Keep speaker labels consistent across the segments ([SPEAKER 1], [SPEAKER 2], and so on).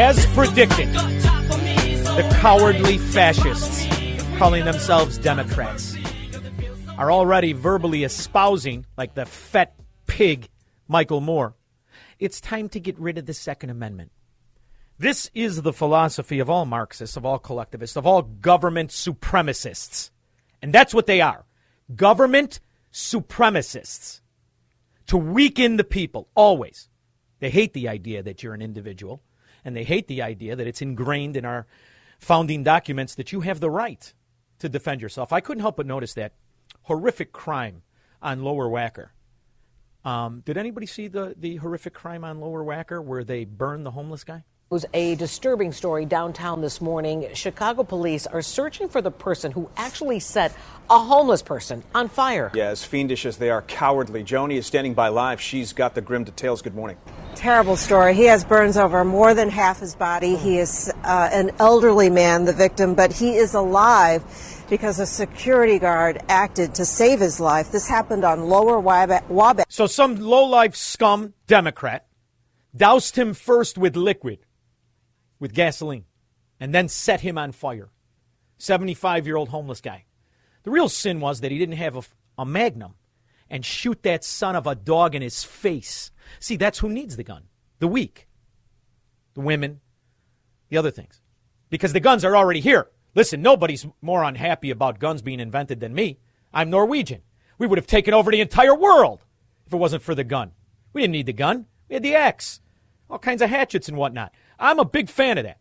[SPEAKER 1] As predicted, The cowardly fascists, calling themselves Democrats, are already verbally espousing, like the fat pig Michael Moore, it's time to get rid of the Second Amendment. This is the philosophy of all Marxists, of all collectivists, of all government supremacists. And that's what they are government supremacists. To weaken the people, always. They hate the idea that you're an individual, and they hate the idea that it's ingrained in our founding documents that you have the right to defend yourself. I couldn't help but notice that horrific crime on Lower Wacker. Um, did anybody see the, the horrific crime on Lower Wacker where they burned the homeless guy?
[SPEAKER 2] Was a disturbing story downtown this morning. Chicago police are searching for the person who actually set a homeless person on fire.
[SPEAKER 3] Yeah, as fiendish as they are cowardly. Joni is standing by live. She's got the grim details. Good morning.
[SPEAKER 4] Terrible story. He has burns over more than half his body. He is uh, an elderly man, the victim, but he is alive because a security guard acted to save his life. This happened on Lower Wabash. Wabash.
[SPEAKER 1] So some low-life scum Democrat doused him first with liquid, with gasoline, and then set him on fire. 75-year-old homeless guy. The real sin was that he didn't have a, a magnum and shoot that son of a dog in his face. See, that's who needs the gun. The weak. The women. The other things. Because the guns are already here. Listen, nobody's more unhappy about guns being invented than me. I'm Norwegian. We would have taken over the entire world if it wasn't for the gun. We didn't need the gun. We had the axe, all kinds of hatchets and whatnot. I'm a big fan of that.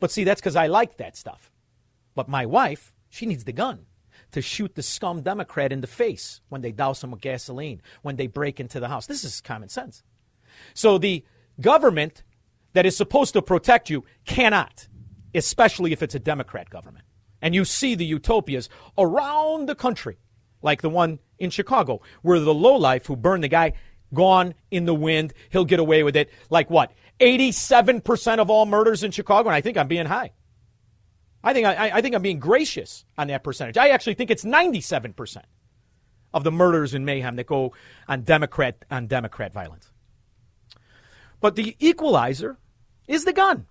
[SPEAKER 1] But see, that's because I like that stuff. But my wife, she needs the gun to shoot the scum Democrat in the face when they douse him with gasoline, when they break into the house. This is common sense. So the government that is supposed to protect you cannot, especially if it's a Democrat government. And you see the utopias around the country, like the one in Chicago, where the lowlife who burned the guy gone in the wind, he'll get away with it. Like what? 87% of all murders in Chicago, and I think I'm being high. I think I, I think I'm being gracious on that percentage. I actually think it's 97% of the murders and mayhem that go on Democrat on Democrat violence. But the equalizer is the gun.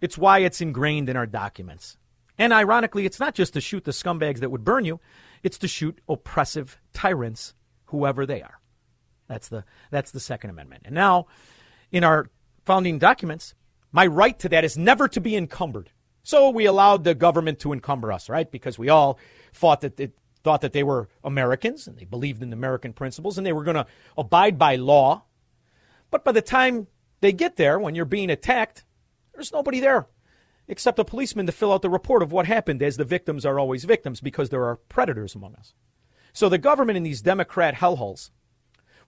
[SPEAKER 1] It's why it's ingrained in our documents. And ironically, it's not just to shoot the scumbags that would burn you, it's to shoot oppressive tyrants, whoever they are. That's the that's the Second Amendment. And now, in our founding documents, my right to that is never to be encumbered. So we allowed the government to encumber us, right? Because we all thought that it, thought that they were Americans and they believed in American principles and they were going to abide by law. But by the time they get there, when you're being attacked, there's nobody there except a policeman to fill out the report of what happened, as the victims are always victims because there are predators among us. So the government in these Democrat hellholes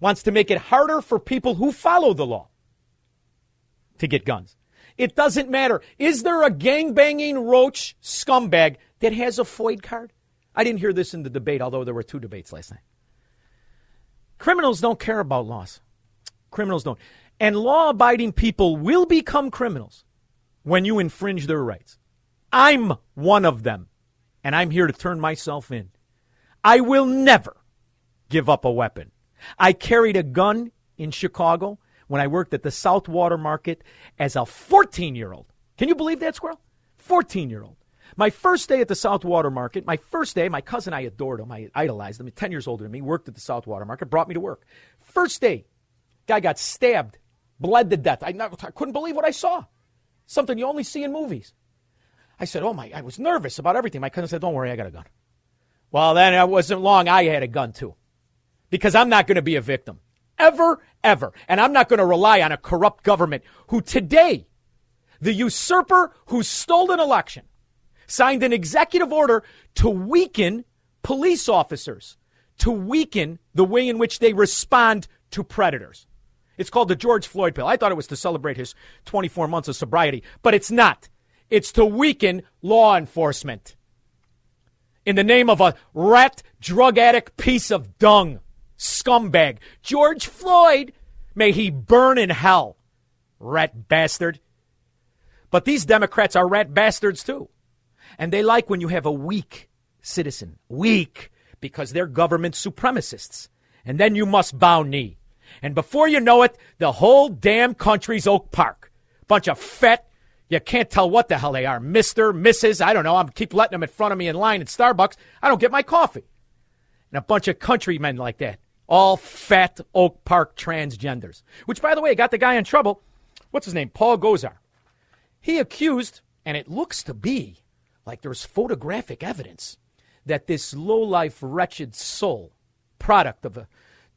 [SPEAKER 1] wants to make it harder for people who follow the law to get guns. It doesn't matter. Is there a gang-banging roach scumbag that has a FOID card? I didn't hear this in the debate, although there were two debates last night. Criminals don't care about laws. Criminals don't. And law abiding people will become criminals when you infringe their rights. I'm one of them, and I'm here to turn myself in. I will never give up a weapon. I carried a gun in Chicago when I worked at the South Water Market as a 14 year old. Can you believe that, Squirrel? 14 year old. My first day at the South Water Market, my first day, my cousin, I adored him. I idolized him. He's 10 years older than me, worked at the South Water Market, brought me to work. First day, guy got stabbed, bled to death. I, I couldn't believe what I saw. Something you only see in movies. I said, Oh my, I was nervous about everything. My cousin said, Don't worry, I got a gun. Well, then it wasn't long. I had a gun too. Because I'm not going to be a victim. Ever, ever. And I'm not going to rely on a corrupt government who today, the usurper who stole an election, signed an executive order to weaken police officers, to weaken the way in which they respond to predators. It's called the George Floyd bill. I thought it was to celebrate his 24 months of sobriety, but it's not. It's to weaken law enforcement in the name of a rat drug addict piece of dung, scumbag. George Floyd, may he burn in hell, rat bastard. But these Democrats are rat bastards too. And they like when you have a weak citizen, weak, because they're government supremacists. And then you must bow knee. And before you know it, the whole damn country's Oak Park. Bunch of fat, you can't tell what the hell they are. Mr., Mrs., I don't know. I'm keep letting them in front of me in line at Starbucks. I don't get my coffee. And a bunch of countrymen like that. All fat Oak Park transgenders. Which, by the way, got the guy in trouble. What's his name? Paul Gosar. He accused, and it looks to be like there's photographic evidence that this low-life, wretched soul, product of a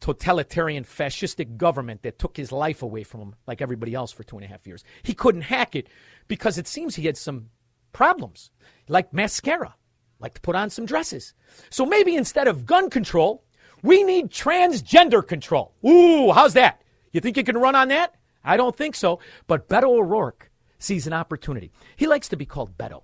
[SPEAKER 1] totalitarian fascistic government that took his life away from him like everybody else for two and a half years. He couldn't hack it because it seems he had some problems, like mascara, like to put on some dresses. So maybe instead of gun control, we need transgender control. Ooh, how's that? You think you can run on that? I don't think so. But Beto O'Rourke sees an opportunity. He likes to be called Beto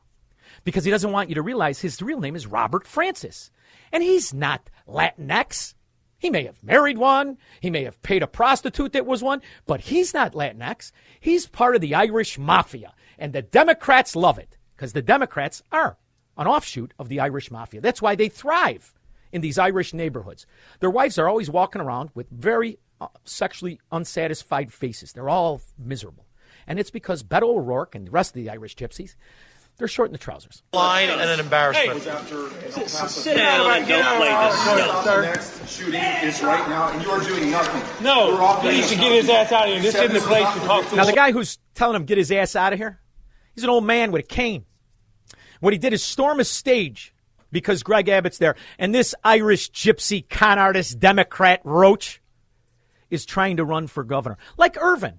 [SPEAKER 1] because he doesn't want you to realize his real name is Robert Francis. And he's not Latinx. He may have married one, he may have paid a prostitute that was one, but he's not Latinx. He's part of the Irish mafia. And the Democrats love it because the Democrats are an offshoot of the Irish mafia. That's why they thrive in these Irish neighborhoods. Their wives are always walking around with very uh, sexually unsatisfied faces. They're all miserable. And it's because Beto O'Rourke and the rest of the Irish gypsies, they're short in the trousers.
[SPEAKER 5] Line and an embarrassment.
[SPEAKER 6] Hey, Sit down and don't play this stuff.
[SPEAKER 7] Next shooting is right now, and you are doing nothing.
[SPEAKER 6] No,
[SPEAKER 7] We're all
[SPEAKER 6] he needs to get his ass out of here. This isn't the place to talk to.
[SPEAKER 1] Now, the guy who's telling him get his ass out of here, he's an old man with a cane. What he did is storm a stage because Greg Abbott's there. And this Irish gypsy con artist, Democrat roach, is trying to run for governor. Like Irvin,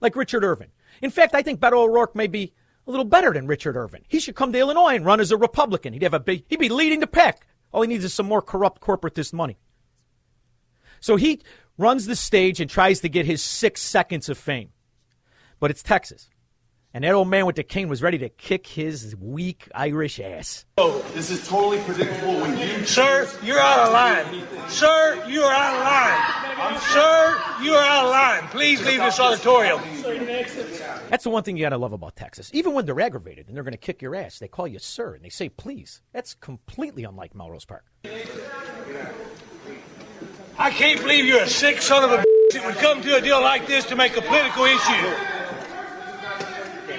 [SPEAKER 1] like Richard Irvin. In fact, I think Beto O'Rourke may be a little better than Richard Irvin. He should come to Illinois and run as a Republican. He'd have a big, he'd be leading the pack. All he needs is some more corrupt corporatist money. So he runs the stage and tries to get his six seconds of fame. But it's Texas. And that old man with the cane was ready to kick his weak Irish ass.
[SPEAKER 7] Oh, This is totally predictable when you.
[SPEAKER 6] Sir, you're out of line. Sir, you are out of line. Sir, you are out of line. Please leave this auditorium.
[SPEAKER 1] That's the one thing you got to love about Texas. Even when they're aggravated and they're going to kick your ass, they call you sir and they say please. That's completely unlike Melrose Park.
[SPEAKER 6] I can't believe you're a sick son of a that would come to a deal like this to make a political issue.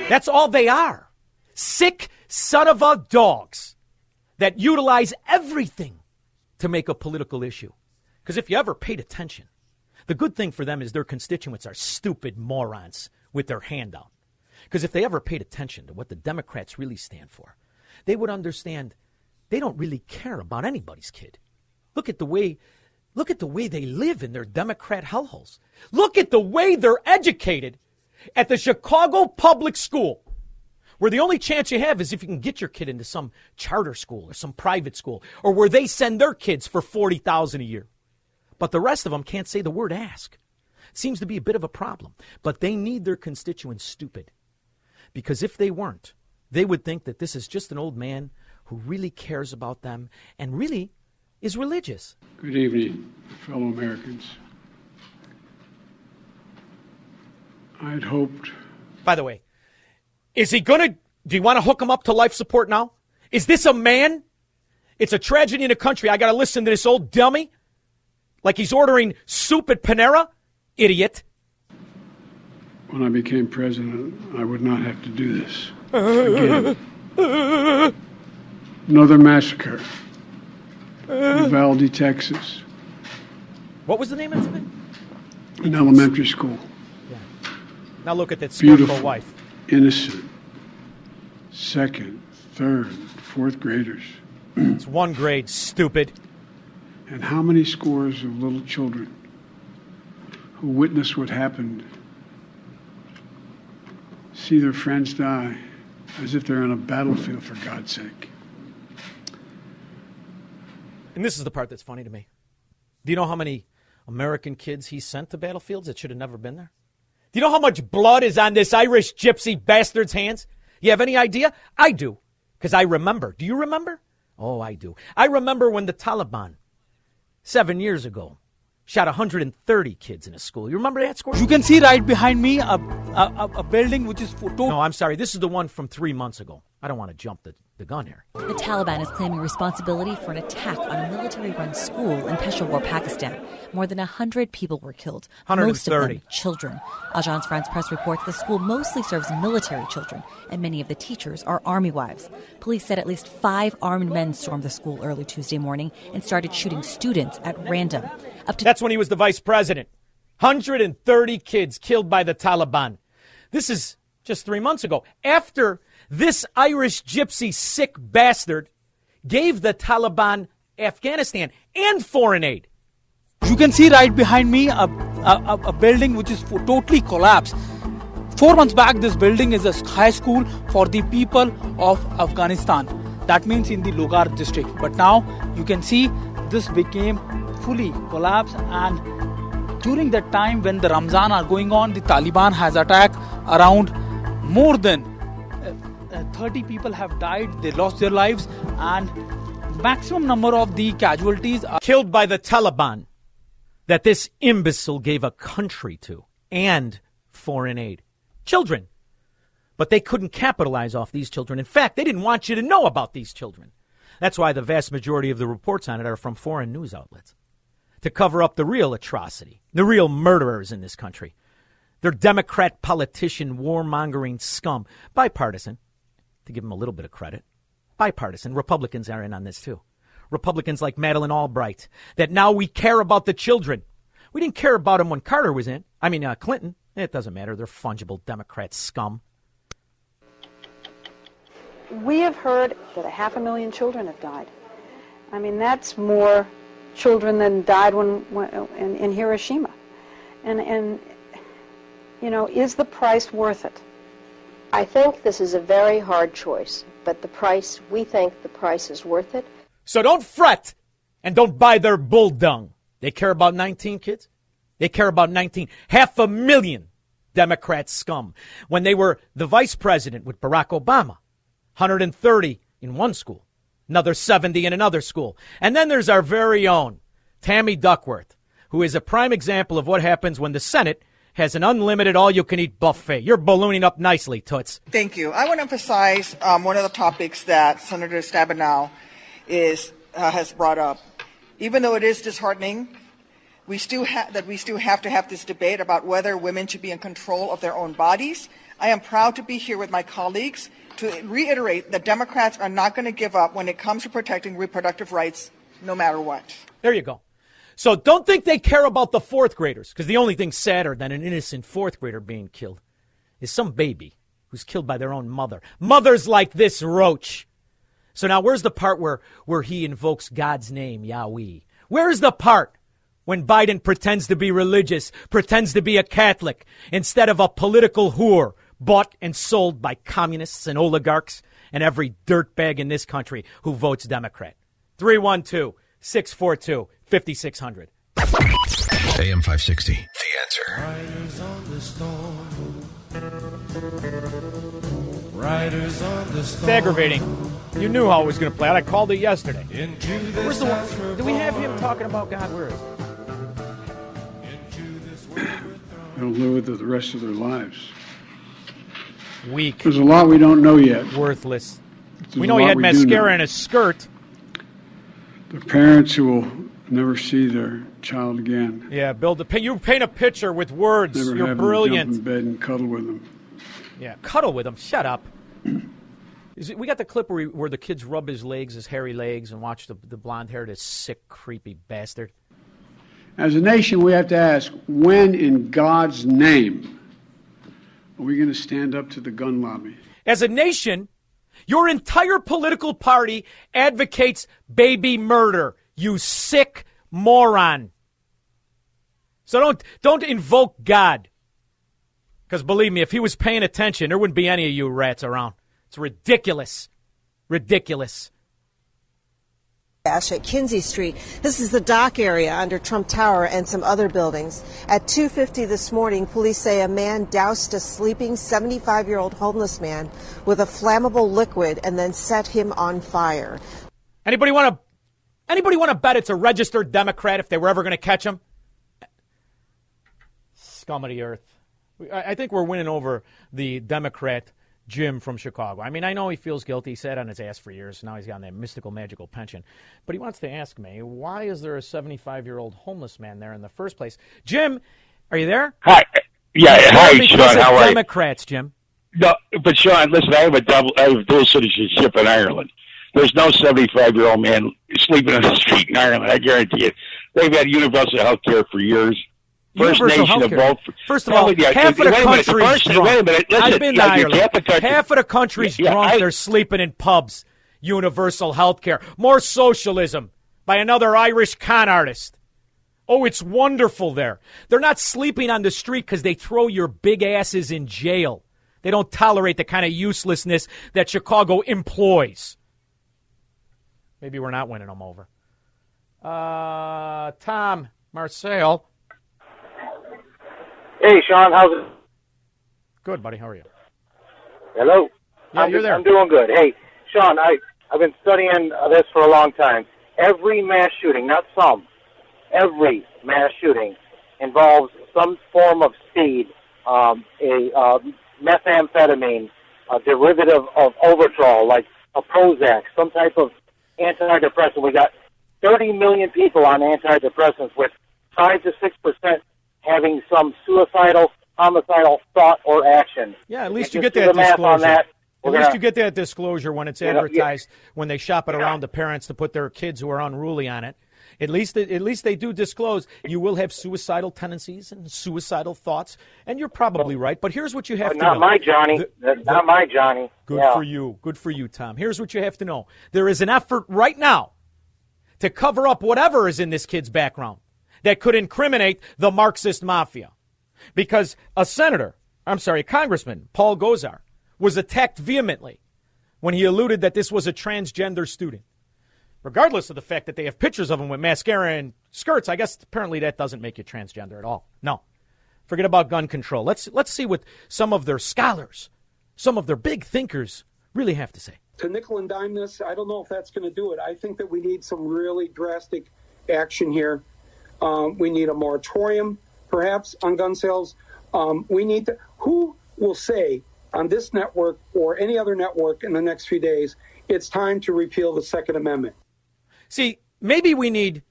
[SPEAKER 1] That's all they are. Sick son of a dogs that utilize everything to make a political issue. Because if you ever paid attention, the good thing for them is their constituents are stupid morons with their hand out. Because if they ever paid attention to what the Democrats really stand for, they would understand they don't really care about anybody's kid. Look at the way look at the way they live in their Democrat hellholes. Look at the way they're educated at the Chicago public school. Where the only chance you have is if you can get your kid into some charter school or some private school or where they send their kids for 40,000 a year. But the rest of them can't say the word ask. Seems to be a bit of a problem, but they need their constituents stupid. Because if they weren't, they would think that this is just an old man who really cares about them and really is religious.
[SPEAKER 8] Good evening, fellow Americans. I'd hoped.
[SPEAKER 1] By the way, is he going to, do you want to hook him up to life support now? Is this a man? It's a tragedy in a country. I got to listen to this old dummy like he's ordering soup at Panera? Idiot.
[SPEAKER 8] When I became president, I would not have to do this. Again. Another massacre. Uvalde, Texas,
[SPEAKER 1] What was the name of it?
[SPEAKER 8] an elementary school.
[SPEAKER 1] Now look at that
[SPEAKER 8] Beautiful.
[SPEAKER 1] wife.
[SPEAKER 8] Innocent. Second, third, fourth graders.
[SPEAKER 1] It's one grade, stupid.
[SPEAKER 8] And how many scores of little children who witness what happened see their friends die as if they're on a battlefield, for God's sake?
[SPEAKER 1] And this is the part that's funny to me. Do you know how many American kids he sent to battlefields that should have never been there? Do you know how much blood is on this Irish gypsy bastard's hands? You have any idea? I do, because I remember. Do you remember? Oh, I do. I remember when the Taliban, seven years ago, shot 130 kids in a school. You remember that score?
[SPEAKER 5] You can see right behind me a, a, a- building which is photo.
[SPEAKER 1] No, I'm sorry. This is the one from three months ago. I don't want to jump the, the gun here.
[SPEAKER 9] The Taliban is claiming responsibility for an attack on a military run school in Peshawar, Pakistan. More than 100 people were killed, most of them children. Agence France Presse reports the school mostly serves military children, and many of the teachers are army wives. Police said at least five armed men stormed the school early Tuesday morning and started shooting students at random. Up to
[SPEAKER 1] That's when he was the vice president. 130 kids killed by the Taliban. This is just three months ago. After this Irish gypsy sick bastard gave the Taliban Afghanistan and foreign aid.
[SPEAKER 5] You can see right behind me a, a, a- building which is totally collapsed. Four months back, this building is a high school for the people of Afghanistan. That means in the Logar district. But now you can see this became fully collapsed and during that time when the Ramzan are going on, the Taliban has attacked around more than Uh, 30 people have died. They lost their lives and maximum number of the casualties are
[SPEAKER 1] Killed by the Taliban that this imbecile gave a country to and foreign aid. Children. But they couldn't capitalize off these children. In fact, they didn't want you to know about these children. That's why the vast majority of the reports on it are from foreign news outlets to cover up the real atrocity, the real murderers in this country. They're Democrat politician, warmongering scum, bipartisan, to give them a little bit of credit. Bipartisan. Republicans are in on this too. Republicans like Madeleine Albright, that now we care about the children. We didn't care about them when Carter was in. I mean, uh, Clinton. It doesn't matter. They're fungible Democrat scum.
[SPEAKER 10] We have heard that a half a million children have died. I mean, that's more children than died when, when in, in Hiroshima. And, and, you know, is the price worth it?
[SPEAKER 11] I think this is a very hard choice, but the price, we think the price is worth it.
[SPEAKER 1] So don't fret and don't buy their bull dung. They care about 19 kids. They care about 19, half a million Democrat scum. When they were the vice president with Barack Obama, 130 in one school, another 70 in another school. And then there's our very own Tammy Duckworth, who is a prime example of what happens when the Senate has an unlimited all you can eat buffet. You're ballooning up nicely, Toots.
[SPEAKER 12] Thank you. I want to emphasize um, one of the topics that Senator Stabenow is uh, has brought up. Even though it is disheartening, we still ha- that we still have to have this debate about whether women should be in control of their own bodies. I am proud to be here with my colleagues to reiterate that Democrats are not going to give up when it comes to protecting reproductive rights, no matter what.
[SPEAKER 1] There you go. So don't think they care about the fourth graders, because the only thing sadder than an innocent fourth grader being killed is some baby who's killed by their own mother. Mothers like this roach. So now where's the part where, where he invokes God's name, Yahweh? Where's the part when Biden pretends to be religious, pretends to be a Catholic, instead of a political whore bought and sold by communists and oligarchs and every dirtbag in this country who votes Democrat? 312 642 5600.
[SPEAKER 13] AM 560. The answer.
[SPEAKER 14] Riders on the storm. Riders on the storm.
[SPEAKER 1] It's aggravating. You knew how it was going to play out. I called it yesterday.
[SPEAKER 14] Into
[SPEAKER 1] Where's the one? Do we have him talking about God? Where is he?
[SPEAKER 8] They'll live with it the rest of their lives.
[SPEAKER 1] Weak.
[SPEAKER 8] There's a lot we don't know yet.
[SPEAKER 1] Worthless.
[SPEAKER 8] There's
[SPEAKER 1] we know he had mascara
[SPEAKER 8] know.
[SPEAKER 1] in his skirt.
[SPEAKER 8] The parents who will never see their child again.
[SPEAKER 1] Yeah, build a. You paint a picture with words.
[SPEAKER 8] Never
[SPEAKER 1] You're brilliant.
[SPEAKER 8] them jump in bed and cuddle with them.
[SPEAKER 1] Yeah, cuddle with him. Shut up. Is it- we got the clip where, he, where the kids rub his legs, his hairy legs, and watch the, the blonde haired, this sick, creepy bastard.
[SPEAKER 8] As a nation, we have to ask when, in God's name, are we going to stand up to the gun lobby?
[SPEAKER 1] As a nation, your entire political party advocates baby murder. You sick moron. So don't don't invoke God. Because believe me, if he was paying attention, there wouldn't be any of you rats around. It's ridiculous. Ridiculous.
[SPEAKER 4] At Kinsey Street. This is the dock area under Trump Tower and some other buildings. At 2:50 this morning, police say a man doused a sleeping 75-year-old homeless man with a flammable liquid and then set him on fire.
[SPEAKER 1] Anybody want to anybody want to bet it's a registered Democrat if they were ever going to catch him? Scum of the earth. I I think we're winning over the Democrat Jim from Chicago. I mean, I know he feels guilty. He sat on his ass for years. Now he's got that mystical, magical pension. But he wants to ask me, why is there a 75 year old homeless man there in the first place? Jim, are you there?
[SPEAKER 2] Hi. Yeah, hi,
[SPEAKER 1] because Shaun.
[SPEAKER 2] How are you?
[SPEAKER 1] Democrats, Jim.
[SPEAKER 2] No, but Shaun, listen, I have a double, I have dual citizenship in Ireland. There's no 75 year old man sleeping on the street in Ireland. I guarantee it. They've had universal health care for years. First
[SPEAKER 1] Universal
[SPEAKER 2] nation of both.
[SPEAKER 1] First of all,
[SPEAKER 2] Yeah,
[SPEAKER 1] half of the country's drunk.
[SPEAKER 2] Wait a minute. Listen,
[SPEAKER 1] I've been to
[SPEAKER 2] you
[SPEAKER 1] Ireland.
[SPEAKER 2] half
[SPEAKER 1] Half of the country's
[SPEAKER 2] Yeah,
[SPEAKER 1] drunk.
[SPEAKER 2] I-
[SPEAKER 1] They're sleeping in pubs. Universal health care. More socialism by another Irish con artist. Oh, it's wonderful there. They're not sleeping on the street because they throw your big asses in jail. They don't tolerate the kind of uselessness that Chicago employs. Maybe we're not winning them over. Uh, Tom Marcel.
[SPEAKER 15] Hey, Shaun, how's it?
[SPEAKER 1] Good, buddy. How are you?
[SPEAKER 15] Hello.
[SPEAKER 1] Yeah,
[SPEAKER 15] I'm,
[SPEAKER 1] you're there.
[SPEAKER 15] I'm doing good. Hey, Shaun, I I've been studying uh, this for a long time. Every mass shooting, not some, every mass shooting involves some form of speed, um, a uh, methamphetamine, a derivative of Overtrol, like a Prozac, some type of antidepressant. We got 30 million people on antidepressants, with five to six percent having some suicidal, homicidal thought or action.
[SPEAKER 1] Yeah, at least
[SPEAKER 15] If
[SPEAKER 1] you get that disclosure.
[SPEAKER 15] on that.
[SPEAKER 1] At least you get that disclosure when it's
[SPEAKER 15] You know, yeah.
[SPEAKER 1] advertised, when they shop it around to parents to put their kids who are unruly on it. At least, at least they do disclose you will have suicidal tendencies and suicidal thoughts, and you're probably right. But here's what you have to
[SPEAKER 15] not
[SPEAKER 1] know.
[SPEAKER 15] my Johnny.
[SPEAKER 1] The- the-
[SPEAKER 15] not my Johnny.
[SPEAKER 1] Good
[SPEAKER 15] Yeah.
[SPEAKER 1] for you. Good for you, Tom. Here's what you have to know. There is an effort right now to cover up whatever is in this kid's background that could incriminate the Marxist mafia. Because a senator, I'm sorry, a congressman, Paul Gosar, was attacked vehemently when he alluded that this was a transgender student. Regardless of the fact that they have pictures of him with mascara and skirts, I guess apparently that doesn't make you transgender at all. No. Forget about gun control. Let's let's see what some of their scholars, some of their big thinkers really have to say.
[SPEAKER 16] to nickel and dime this, I don't know if that's going to do it. I think that we need some really drastic action here. Um, we need a moratorium, perhaps, on gun sales. Um, we need to. Who will say on this network or any other network in the next few days it's time to repeal the Second Amendment?
[SPEAKER 1] See, maybe we need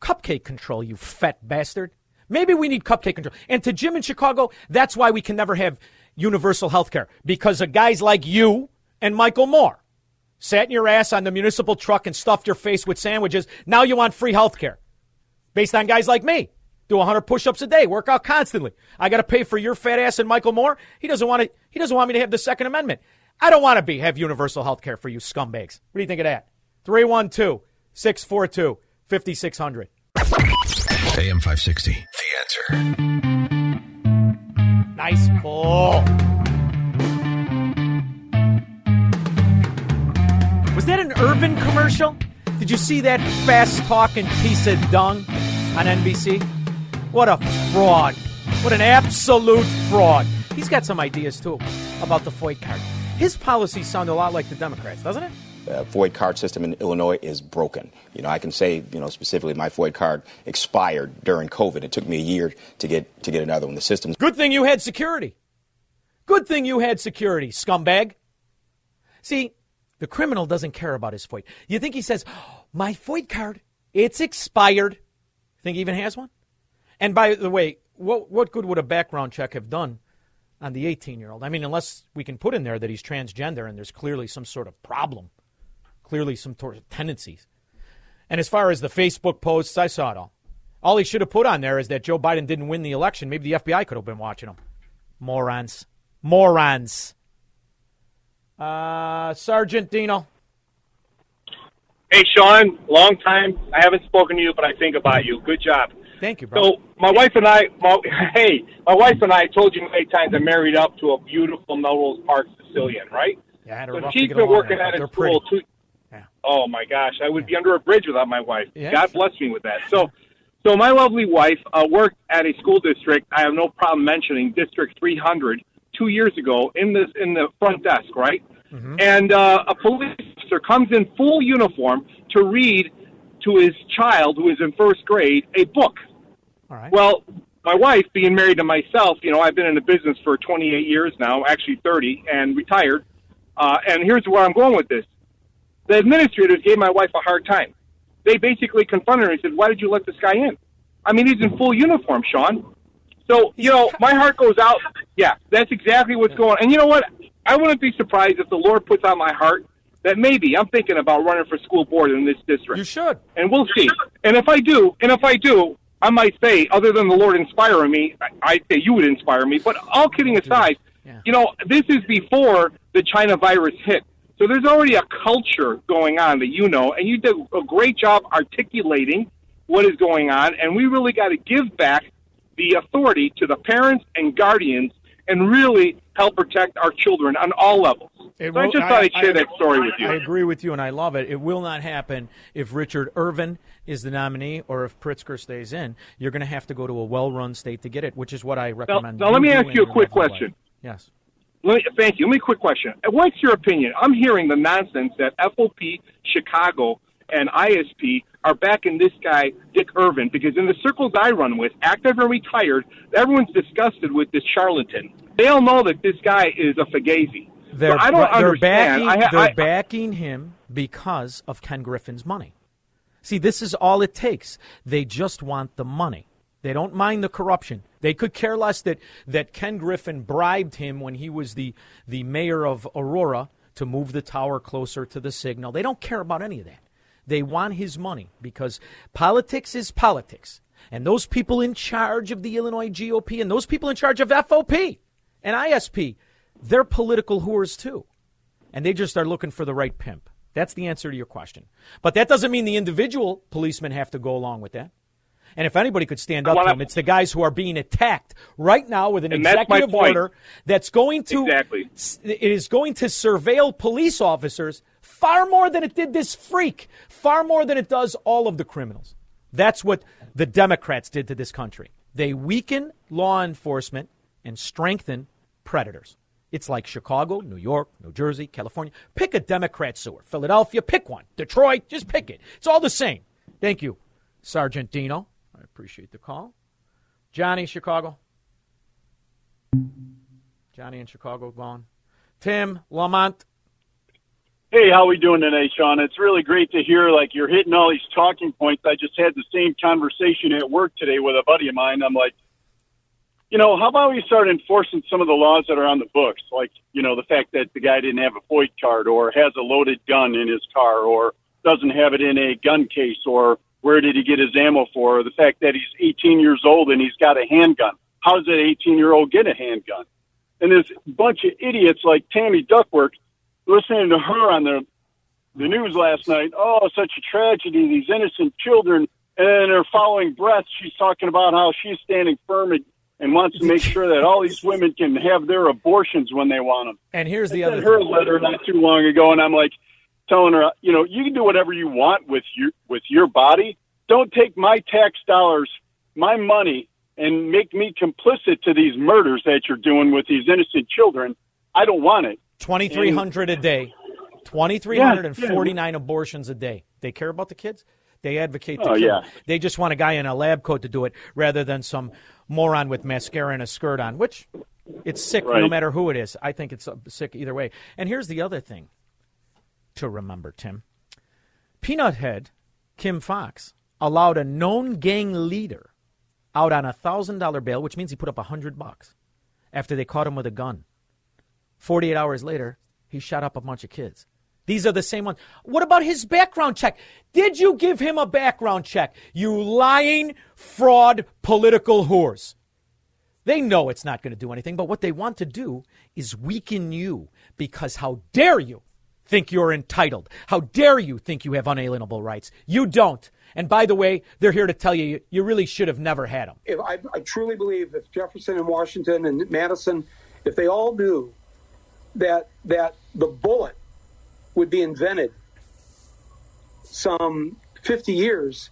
[SPEAKER 1] cupcake control, you fat bastard. Maybe we need cupcake control. And to Jim in Chicago, that's why we can never have universal health care because of guys like you and Michael Moore. Sat in your ass on the municipal truck and stuffed your face with sandwiches. Now you want free health care based on guys like me. Do 100 push-ups a day, work out constantly. I got to pay for your fat ass and Michael Moore. He doesn't want to. He doesn't want me to have the Second Amendment. I don't want to be have universal health care for you scumbags. What do you think of that? 312 642 5600.
[SPEAKER 17] AM 560. The answer.
[SPEAKER 1] Nice pull. Was that an Irvin commercial? Did you see that fast talking piece of dung on NBC? What a fraud. What an absolute fraud. He's got some ideas too about the FOID card. His policies sound a lot like the Democrats, doesn't it?
[SPEAKER 18] Uh, card system in Illinois is broken. You know, I can say, you know, specifically my FOID card expired during COVID. It took me a year to get to get another one. The system's
[SPEAKER 1] Good thing you had security. Good thing you had security, scumbag. See, the criminal doesn't care about his FOID. You think he says, "Oh, my FOID card, it's expired. Think he even has one? And by the way, what, what good would a background check have done on the 18 year old. I mean, unless we can put in there that he's transgender and there's clearly some sort of problem, clearly some sort of tendencies. And as far as the Facebook posts, I saw it all. All he should have put on there is that Joe Biden didn't win the election. Maybe the FBI could have been watching him. Morons. Morons. Uh, Sergeant Dino.
[SPEAKER 19] Hey, Shaun, long time. I haven't spoken to you, but I think about you. Good job.
[SPEAKER 1] Thank you, bro.
[SPEAKER 19] So my wife and I, my, hey, my wife and I told you many times I'm married up to a beautiful Melrose Park Sicilian, right?
[SPEAKER 1] Yeah, I had a
[SPEAKER 19] So
[SPEAKER 1] rough
[SPEAKER 19] she's been working at a school
[SPEAKER 1] pretty.
[SPEAKER 19] Too. Oh my gosh, I would be under a bridge without my wife.
[SPEAKER 1] Yeah.
[SPEAKER 19] God bless me with that. So, so my lovely wife uh, worked at a school district. I have no problem mentioning District 300 two years ago in this in the front desk, right?
[SPEAKER 1] Mm-hmm.
[SPEAKER 19] And uh, a police officer comes in full uniform to read to his child who is in first grade a book.
[SPEAKER 1] All right.
[SPEAKER 19] Well, my wife, being married to myself, you know, I've been in the business for 28 years now, actually 30, and retired. Uh, and here's where I'm going with this. The administrators gave my wife a hard time. They basically confronted her and said, Why did you let this guy in? I mean, he's in full uniform, Shaun. So, you know, my heart goes out. Yeah, that's exactly what's going on. And you know what? I wouldn't be surprised if the Lord puts on my heart that maybe I'm thinking about running for school board in this district. You
[SPEAKER 1] should.
[SPEAKER 19] And we'll see. And if I do, and if I do, I might say, other than the Lord inspiring me, I- I'd say you would inspire me. But all kidding aside, you know, this is before the China virus hit. So there's already a culture going on that you know, and you did a great job articulating what is going on. And we really got to give back the authority to the parents and guardians and really help protect our children on all levels.
[SPEAKER 1] It
[SPEAKER 19] so I just thought I'd share that story with you.
[SPEAKER 1] I agree with you, and I love it. It will not happen if Richard Irvin is the nominee or if Pritzker stays in. You're going to have to go to a well-run state to get it, which is what I recommend.
[SPEAKER 19] now let me ask you a quick question.
[SPEAKER 1] Yes.
[SPEAKER 19] Let me, thank you. Let me quick question. Uh, what's your opinion? I'm hearing the nonsense that FOP, Chicago, and ISP are backing this guy, Dick Irvin, because in the circles I run with, active and retired, everyone's disgusted with this charlatan. They all know that this guy is a fugazi.
[SPEAKER 1] They're,
[SPEAKER 19] so I don't
[SPEAKER 1] they're
[SPEAKER 19] understand.
[SPEAKER 1] Backing,
[SPEAKER 19] I, ha-
[SPEAKER 1] they're
[SPEAKER 19] I,
[SPEAKER 1] backing him because of Ken Griffin's money. See, this is all it takes. They just want the money. They don't mind the corruption. They could care less that, that Ken Griffin bribed him when he was the, the mayor of Aurora to move the tower closer to the signal. They don't care about any of that. They want his money because politics is politics. And those people in charge of the Illinois GOP and those people in charge of FOP and ISP, they're political whores too. And they just are looking for the right pimp. That's the answer to your question. But that doesn't mean the individual policemen have to go along with that. And if anybody could stand up to him, it's the guys who are being attacked right now with an
[SPEAKER 19] And
[SPEAKER 1] executive order that's going to
[SPEAKER 19] Exactly.
[SPEAKER 1] it is going to surveil police officers far more than it did this freak, far more than it does all of the criminals. That's what the Democrats did to this country. They weaken law enforcement and strengthen predators. It's like Chicago, New York, New Jersey, California. Pick a Democrat sewer. Philadelphia, pick one. Detroit, just pick it. It's all the same. Thank you, Sergeant Dino. Appreciate the call. Johnny, Chicago. Johnny in Chicago gone. Tim Lamont.
[SPEAKER 20] Hey, how we doing today, Shaun? It's really great to hear like you're hitting all these talking points. I just had the same conversation at work today with a buddy of mine. I'm like, you know, how about we start enforcing some of the laws that are on the books, like you know the fact that the guy didn't have a FOID card or has a loaded gun in his car or doesn't have it in a gun case or where did he get his ammo for? Or the fact that he's 18 years old and he's got a handgun. How does that 18 year old get a handgun? And this bunch of idiots like Tammy Duckworth listening to her on the the news last night. Oh, such a tragedy! These innocent children. And in her following breath, she's talking about how she's standing firm and, and wants to make sure that all these women can have their abortions when they want them.
[SPEAKER 1] And here's the
[SPEAKER 20] I
[SPEAKER 1] other
[SPEAKER 20] her
[SPEAKER 1] thing.
[SPEAKER 20] letter not too long ago, and I'm like telling her, you know, you can do whatever you want with your with your body. Don't take my tax dollars, my money, and make me complicit to these murders that you're doing with these innocent children. I don't want it.
[SPEAKER 1] 2,300 a day. 2,349 abortions a day. They care about the kids? They advocate to
[SPEAKER 20] Oh, yeah.
[SPEAKER 1] They just want a guy in a lab coat to do it rather than some moron with mascara and a skirt on, which it's sick no matter who it is. I think it's sick either way. And here's the other thing to remember, Tim. Peanut Head, Kim Foxx, allowed a known gang leader out on a $1,000 bail, which means he put up a 100 bucks. after they caught him with a gun. 48 hours later, he shot up a bunch of kids. These are the same ones. What about his background check? Did you give him a background check? You lying, fraud, political whores. They know it's not going to do anything, but what they want to do is weaken you because how dare you think you're entitled? How dare you think you have unalienable rights? You don't. And by the way, they're here to tell you you really should have never had them.
[SPEAKER 16] If I, I truly believe if Jefferson and Washington and Madison, if they all knew that that the bullet would be invented some 50 years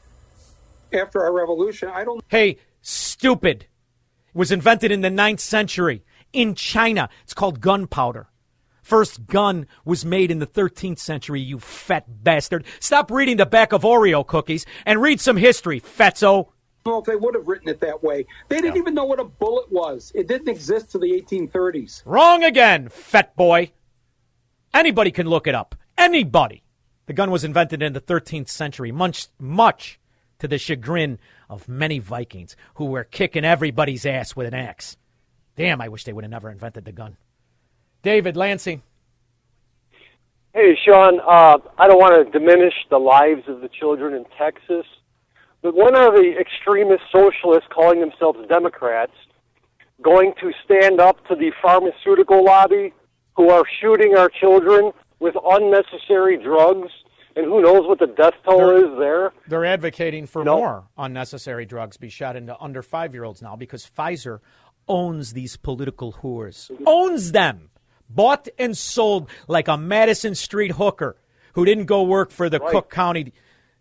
[SPEAKER 16] after our revolution, I don't.
[SPEAKER 1] Hey, stupid. It was invented in the ninth century in China. It's called gunpowder. First gun was made in the 13th century, you fat bastard. Stop reading the back of Oreo cookies and read some history, fatso.
[SPEAKER 16] I if they would have written it that way. They didn't even know what a bullet was. It didn't exist till the 1830s.
[SPEAKER 1] Wrong again, fat boy. Anybody can look it up. Anybody. The gun was invented in the 13th century, much, much to the chagrin of many Vikings who were kicking everybody's ass with an axe. Damn, I wish they would have never invented the gun. David Lansing.
[SPEAKER 21] Hey, Shaun, uh, I don't want to diminish the lives of the children in Texas, but when are the extremist socialists calling themselves Democrats going to stand up to the pharmaceutical lobby who are shooting our children with unnecessary drugs? And who knows what the death toll is there?
[SPEAKER 1] They're advocating for
[SPEAKER 21] No.
[SPEAKER 1] more unnecessary drugs be shot into under five year olds now because Pfizer owns these political whores. Owns them. Bought and sold like a Madison Street hooker who didn't go work for the Cook County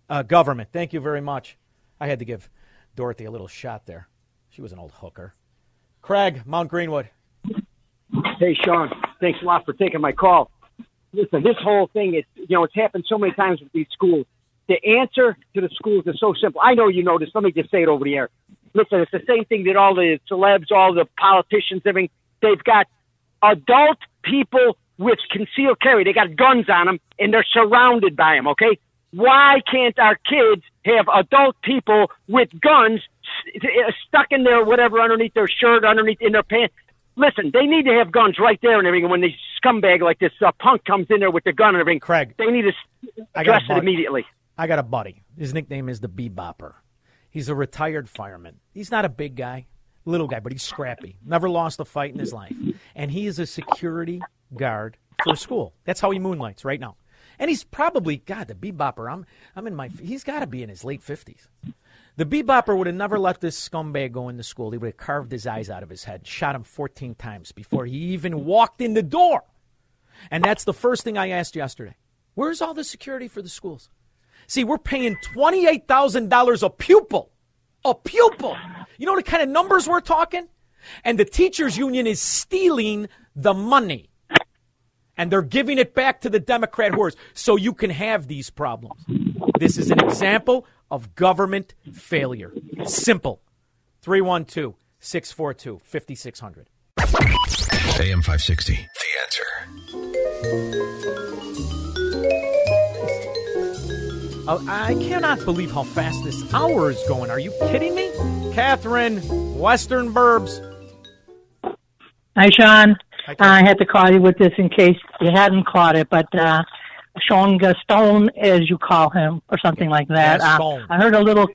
[SPEAKER 1] uh, government. Thank you very much. I had to give Dorothy a little shot there. She was an old hooker. Craig, Mount Greenwood.
[SPEAKER 22] Hey, Shaun, thanks a lot for taking my call. Listen, this whole thing is, you know, it's happened so many times with these schools. The answer to the schools is so simple. I know you know this. Let me just say it over the air. Listen, it's the same thing that all the celebs, all the politicians, everything, they've got adult people with concealed carry. They got guns on them and they're surrounded by them, okay? Why can't our kids have adult people with guns s- stuck in their whatever underneath their shirt, underneath in their pants? Listen, they need to have guns right there and everything. And when the scumbag like this uh, punk comes in there with the gun and everything,
[SPEAKER 1] Craig,
[SPEAKER 22] they need to address it immediately.
[SPEAKER 1] I got a buddy. His nickname is the Bebopper. He's a retired fireman. He's not a big guy, little guy, but he's scrappy. Never lost a fight in his life. And he is a security guard for a school. That's how he moonlights right now. And he's probably God, the Bebopper. I'm I'm in my he's got to be in his late 50s. The Bebopper would have never let this scumbag go into school. He would have carved his eyes out of his head, shot him 14 times before he even walked in the door. And that's the first thing I asked yesterday. Where's all the security for the schools? See, we're paying $28,000 a pupil. A pupil. You know the kind of numbers we're talking? And the teachers union is stealing the money. And they're giving it back to the Democrat whores so you can have these problems. This is an example of government failure. Simple. 312 642 5600.
[SPEAKER 13] AM 560. The answer.
[SPEAKER 1] Uh, I cannot believe how fast this hour is going. Are you kidding me? Catherine, Western Burbs.
[SPEAKER 23] Hi, Shaun. I had to call you with this in case you hadn't caught it, but uh, Sean Gaston, as you call him, or something like that. Uh, I heard a little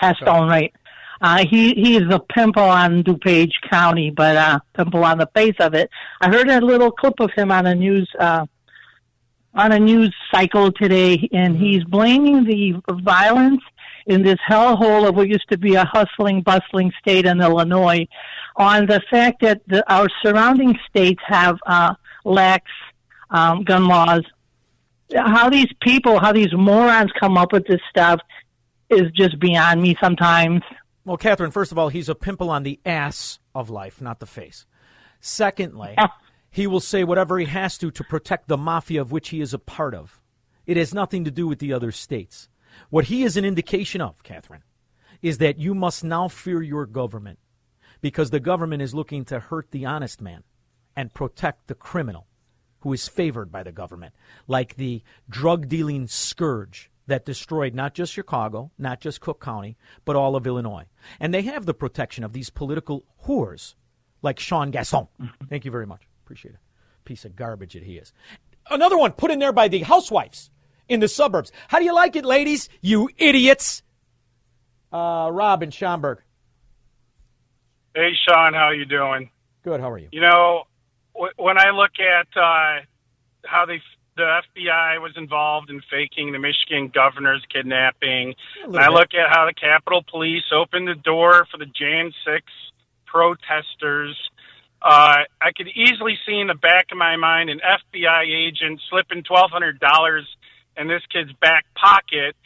[SPEAKER 23] Gaston, right? Uh, he he is a pimple on DuPage County, but uh, pimple on the face of it. I heard a little clip of him on a news uh, on a news cycle today, and he's blaming the violence in this hellhole of what used to be a hustling, bustling state in Illinois on the fact that the, our surrounding states have uh, lax um, gun laws. How these people, how these morons come up with this stuff is just beyond me sometimes.
[SPEAKER 1] Well, Catherine, first of all, he's a pimple on the ass of life, not the face. Secondly, he will say whatever he has to to protect the mafia of which he is a part of. It has nothing to do with the other states. What he is an indication of, Catherine, is that you must now fear your government because the government is looking to hurt the honest man and protect the criminal who is favored by the government, like the drug dealing scourge that destroyed not just Chicago, not just Cook County, but all of Illinois. And they have the protection of these political whores like Sean Gaston. Mm-hmm. Thank you very much. Appreciate it. Piece of garbage that he is. Another one put in there by the housewives in the suburbs. How do you like it, ladies? You idiots. Uh, Rob in Schaumburg.
[SPEAKER 24] Hey, Shaun, how you doing?
[SPEAKER 1] Good. How are you?
[SPEAKER 24] You know, w- when I look at uh, how they the FBI was involved in faking the Michigan governor's kidnapping, and I
[SPEAKER 25] bit.
[SPEAKER 24] look at how the Capitol Police opened the door for the Jan 6 protesters, uh, I could easily see in the back of my mind an FBI agent slipping $1,200 in this kid's back pocket,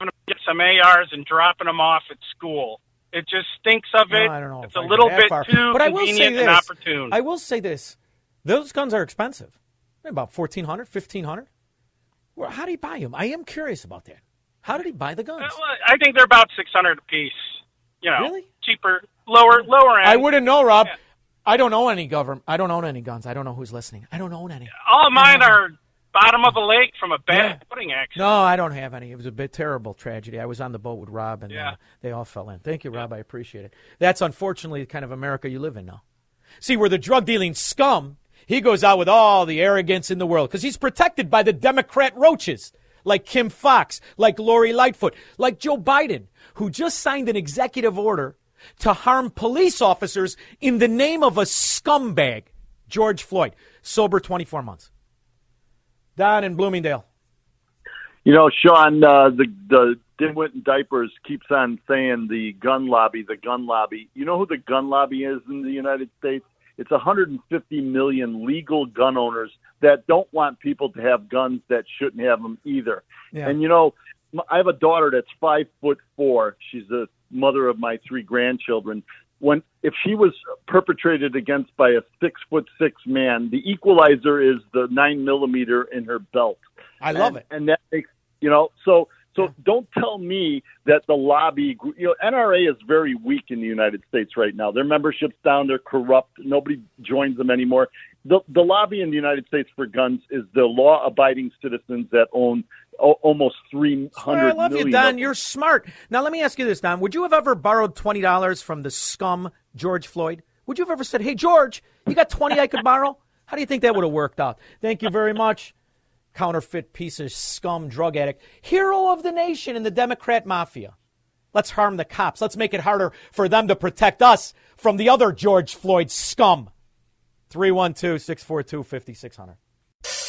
[SPEAKER 24] going to get some ARs and dropping them off at school. It just stinks of
[SPEAKER 1] No,
[SPEAKER 24] it.
[SPEAKER 1] I don't know
[SPEAKER 24] It's a little bit
[SPEAKER 1] far.
[SPEAKER 24] too
[SPEAKER 1] but I will say
[SPEAKER 24] convenient
[SPEAKER 1] this.
[SPEAKER 24] and opportune.
[SPEAKER 1] I will say this. Those guns are expensive. They're about 1400 1500 well, How do you buy them? I am curious about that. How did he buy the guns?
[SPEAKER 24] Well, I think they're about 600 a piece. You know,
[SPEAKER 1] Really?
[SPEAKER 24] cheaper, lower, lower end.
[SPEAKER 1] I wouldn't know, Rob. I don't own any government. I don't own any guns. I don't know who's listening. I don't own any.
[SPEAKER 24] All of mine are bottom of a lake from a bad pudding accident.
[SPEAKER 1] No, I don't have any. It was a bit terrible tragedy. I was on the boat with Rob, and uh, they all fell in. Thank you, Rob. I appreciate it. That's unfortunately the kind of America you live in now. See, where the drug dealing scum, he goes out with all the arrogance in the world because he's protected by the Democrat roaches like Kim Foxx, like Lori Lightfoot, like Joe Biden, who just signed an executive order to harm police officers in the name of a scumbag, George Floyd, sober 24 months. Don in Bloomingdale.
[SPEAKER 26] You know, Shaun, uh, the the dimwit in diapers keeps on saying the gun lobby, the gun lobby. You know who the gun lobby is in the United States? It's 150 million legal gun owners that don't want people to have guns that shouldn't have them either.
[SPEAKER 27] Yeah.
[SPEAKER 26] And you know, I have a daughter that's five foot four. She's the mother of my three grandchildren. When if she was perpetrated against by a six foot six man, the equalizer is the nine millimeter in her belt.
[SPEAKER 1] I love
[SPEAKER 26] And-
[SPEAKER 1] it.
[SPEAKER 26] and that makes you know so so don't tell me that the lobby you know NRA is very weak in the United States right now. Their membership's down, they're corrupt. Nobody joins them anymore. The the lobby in the United States for guns is the law abiding citizens that own almost 300
[SPEAKER 1] I love you, Don. You're smart. Now, let me ask you this, Don. Would you have ever borrowed $20 from the scum George Floyd? Would you have ever said, hey, George, you got 20 I could borrow? How do you think that would have worked out? Thank you very much. Counterfeit piece of scum drug addict. Hero of the nation in the Democrat mafia. Let's harm the cops. Let's make it harder for them to protect us from the other George Floyd scum. 312 642 5600.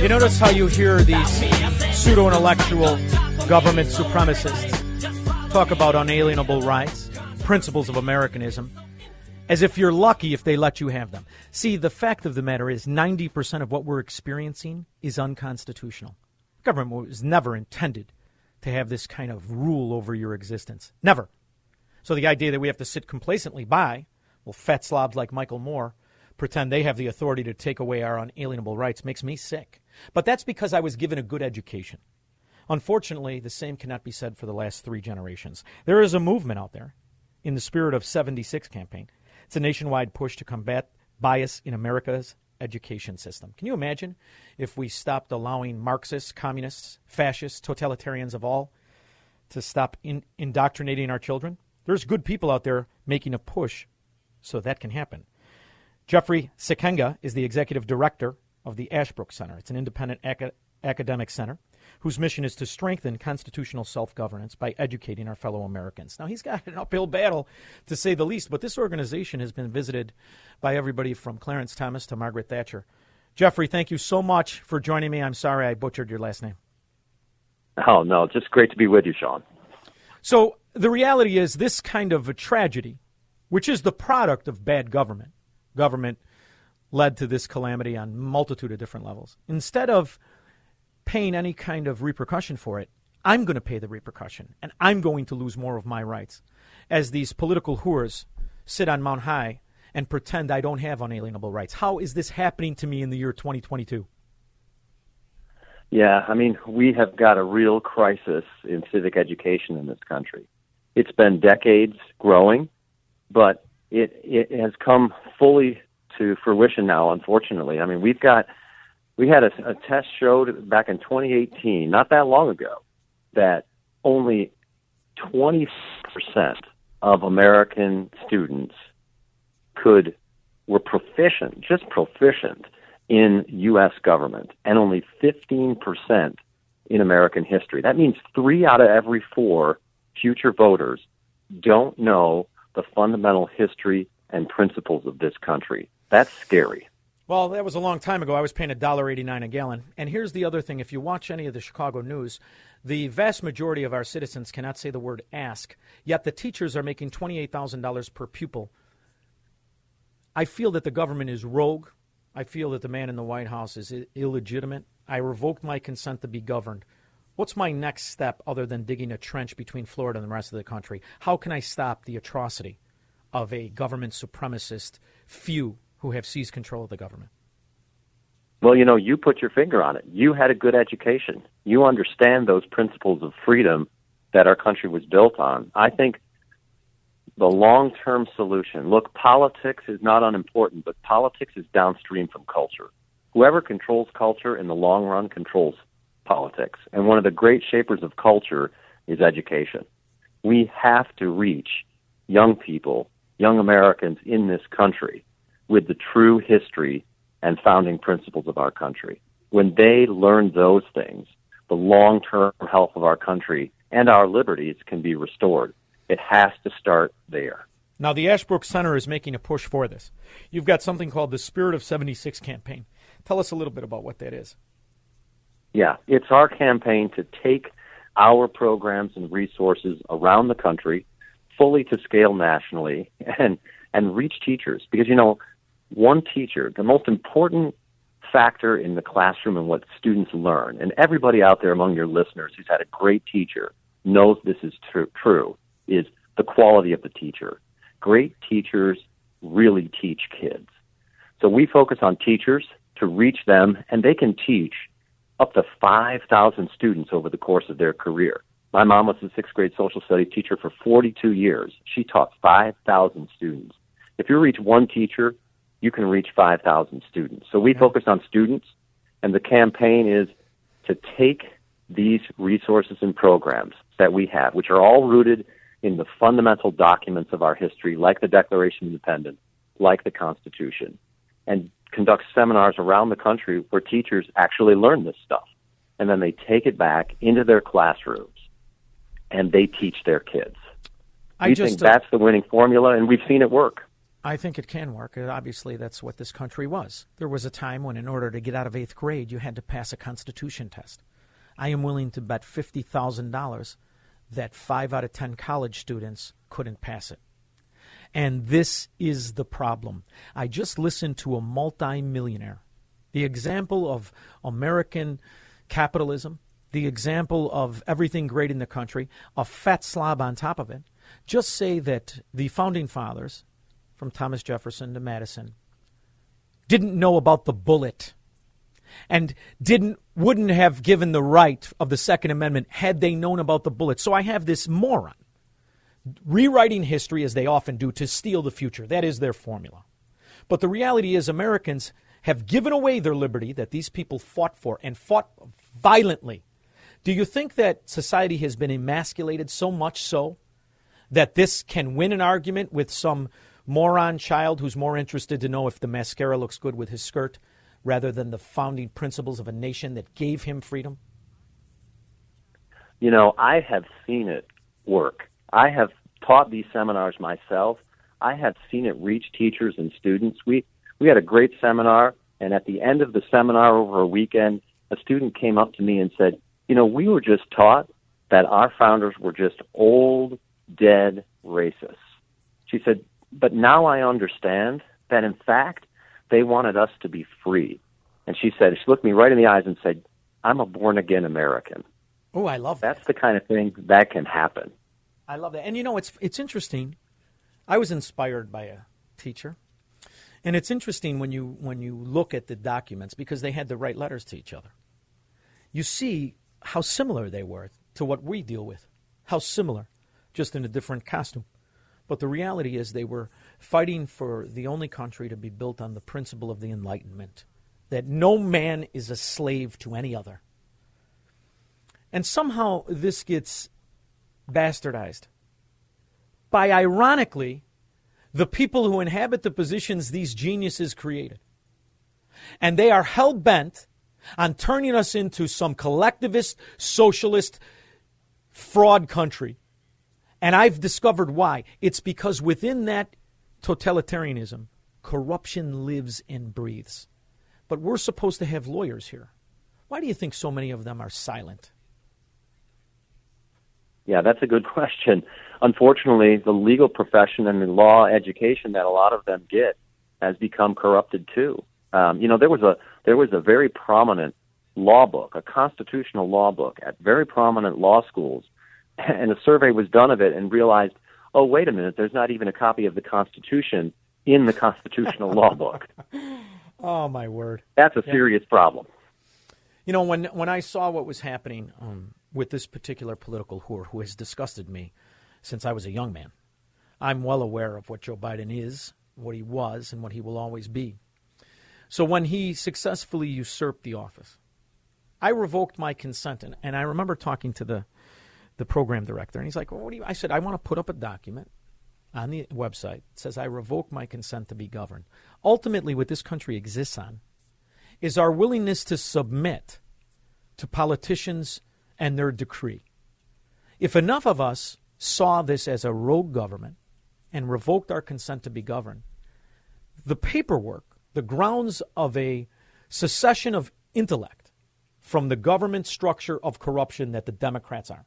[SPEAKER 1] You notice how you hear these pseudo intellectual government supremacists talk about unalienable rights, principles of Americanism, as if you're lucky if they let you have them. See, the fact of the matter is 90% of what we're experiencing is unconstitutional. Government was never intended to have this kind of rule over your existence. Never. So the idea that we have to sit complacently by, well, fat slobs like Michael Moore pretend they have the authority to take away our unalienable rights makes me sick. But that's because I was given a good education. Unfortunately, the same cannot be said for the last three generations. There is a movement out there in the spirit of 76 campaign. It's a nationwide push to combat bias in America's education system. Can you imagine if we stopped allowing Marxists, communists, fascists, totalitarians of all to stop in, indoctrinating our children? There's good people out there making a push so that can happen. Jeffrey Sikkenga is the executive director of the Ashbrook Center. It's an independent aca- academic center whose mission is to strengthen constitutional self governance by educating our fellow Americans. Now, he's got an uphill battle, to say the least, but this organization has been visited by everybody from Clarence Thomas to Margaret Thatcher. Jeffrey, thank you so much for joining me. I'm sorry I butchered your last name.
[SPEAKER 28] Oh, no, just great to be with you, Shaun.
[SPEAKER 1] So, the reality is, this kind of a tragedy, which is the product of bad government, government led to this calamity on multitude of different levels. Instead of paying any kind of repercussion for it, I'm going to pay the repercussion and I'm going to lose more of my rights. as these political whores sit on Mount High and pretend I don't have unalienable rights. How is this happening to me in the year 2022?
[SPEAKER 28] Yeah, I mean, we have got a real crisis in civic education in this country. It's been decades growing, but it it has come fully to fruition now. Unfortunately, I mean, we've got we had a, a test showed back in 2018, not that long ago, that only 20% of American students could were proficient, just proficient in U.S. government, and only 15% in American history. That means three out of every four future voters don't know the fundamental history and principles of this country. That's scary.
[SPEAKER 1] Well, that was a long time ago. I was paying $1.89 a gallon. And here's the other thing if you watch any of the Chicago news, the vast majority of our citizens cannot say the word ask, yet the teachers are making $28,000 per pupil. I feel that the government is rogue. I feel that the man in the White House is illegitimate. I revoked my consent to be governed. What's my next step other than digging a trench between Florida and the rest of the country? How can I stop the atrocity of a government supremacist few who have seized control of the government?
[SPEAKER 28] Well, you know, you put your finger on it. You had a good education. You understand those principles of freedom that our country was built on. I think the long term solution look, politics is not unimportant, but politics is downstream from culture. Whoever controls culture in the long run controls politics. And one of the great shapers of culture is education. We have to reach young people, young Americans in this country with the true history and founding principles of our country. When they learn those things, the long term health of our country and our liberties can be restored. It has to start there.
[SPEAKER 1] Now, the Ashbrook Center is making a push for this. You've got something called the Spirit of 76 campaign. Tell us a little bit about what that is.
[SPEAKER 28] Yeah, it's our campaign to take our programs and resources around the country fully to scale nationally and and reach teachers because you know one teacher the most important factor in the classroom and what students learn and everybody out there among your listeners who's had a great teacher knows this is tr- true is the quality of the teacher great teachers really teach kids so we focus on teachers to reach them and they can teach up to 5,000 students over the course of their career. My mom was a sixth grade social studies teacher for 42 years. She taught 5,000 students. If you reach one teacher, you can reach 5,000 students. So we focus on students, and the campaign is to take these resources and programs that we have, which are all rooted in the fundamental documents of our history, like the Declaration of Independence, like the Constitution, and conduct seminars around the country where teachers actually learn this stuff. And then they take it back into their classrooms and they teach their kids.
[SPEAKER 1] I
[SPEAKER 28] we
[SPEAKER 1] just,
[SPEAKER 28] think that's the winning formula, and we've seen it work.
[SPEAKER 1] I think it can work. Uh, Obviously, that's what this country was. There was a time when, in order to get out of eighth grade, you had to pass a Constitution test. I am willing to bet $50,000 that five out of 10 college students couldn't pass it. And this is the problem. I just listened to a multimillionaire. The example of American capitalism, the example of everything great in the country, a fat slob on top of it. Just say that the founding fathers, from Thomas Jefferson to Madison, didn't know about the bullet. And didn't wouldn't have given the right of the second amendment had they known about the bullet. So i have this moron rewriting history as they often do to steal the future. That is their formula. But the reality is americans have given away their liberty that these people fought for and fought violently. Do you think that society has been emasculated so much so that this can win an argument with some moron child who's more interested to know if the mascara looks good with his skirt rather than the founding principles of a nation that gave him freedom?
[SPEAKER 28] You know, I have seen it work. I have taught these seminars myself. I have seen it reach teachers and students. We we had a great seminar, and at the end of the seminar over a weekend, a student came up to me and said, "You know, we were just taught that our founders were just old, dead racists." She said, "But now I understand that in fact they wanted us to be free." And she said, she looked me right in the eyes and said, "I'm a born again American."
[SPEAKER 1] Oh, I love that.
[SPEAKER 28] That's the kind of thing that can happen.
[SPEAKER 1] I love that. And you know, it's it's interesting. I was inspired by a teacher, and it's interesting when you when you look at the documents because they had to write letters to each other. You see how similar they were to what we deal with. How similar, just in a different costume. But the reality is they were fighting for the only country to be built on the principle of the Enlightenment that no man is a slave to any other. And somehow this gets bastardized by, ironically, the people who inhabit the positions these geniuses created. And they are hell bent on turning us into some collectivist, socialist fraud country. And I've discovered why. It's because within that totalitarianism, corruption lives and breathes. But we're supposed to have lawyers here. Why do you think so many of them are silent?
[SPEAKER 28] Yeah, that's a good question. Unfortunately, the legal profession and the law education that a lot of them get has become corrupted too. Um, you know, there was a there was a very prominent law book, a constitutional law book at very prominent law schools, and a survey was done of it and realized, oh wait a minute, there's not even a copy of the Constitution in the constitutional law book.
[SPEAKER 1] Oh my word!
[SPEAKER 28] That's a
[SPEAKER 1] Yeah.
[SPEAKER 28] serious problem.
[SPEAKER 1] You know, when when I saw what was happening um, with this particular political whore who has disgusted me since I was a young man, I'm well aware of what Joe Biden is, what he was, and what he will always be. So when he successfully usurped the office, I revoked my consent, and, and I remember talking to the the program director, and he's like, well, "What do you?" I said, "I want to put up a document on the website that says I revoke my consent to be governed." Ultimately, what this country exists on is our willingness to submit to politicians and their decree. If enough of us saw this as a rogue government and revoked our consent to be governed, the paperwork, the grounds of a secession of intellect from the government structure of corruption that the Democrats are,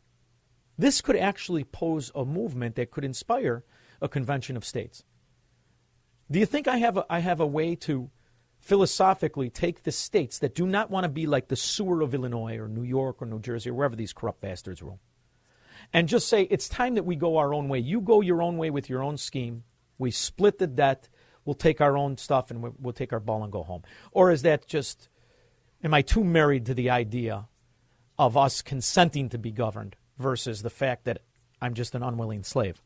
[SPEAKER 1] this could actually pose a movement that could inspire a convention of states. Do you think I have a, I have a way to philosophically take the states that do not want to be like the sewer of Illinois or New York or New Jersey or wherever these corrupt bastards rule and just say it's time that we go our own way. You go your own way with your own scheme. We split the debt. We'll take our own stuff and we'll, we'll take our ball and go home. Or is that just, am I too married to the idea of us consenting to be governed versus the fact that I'm just an unwilling slave?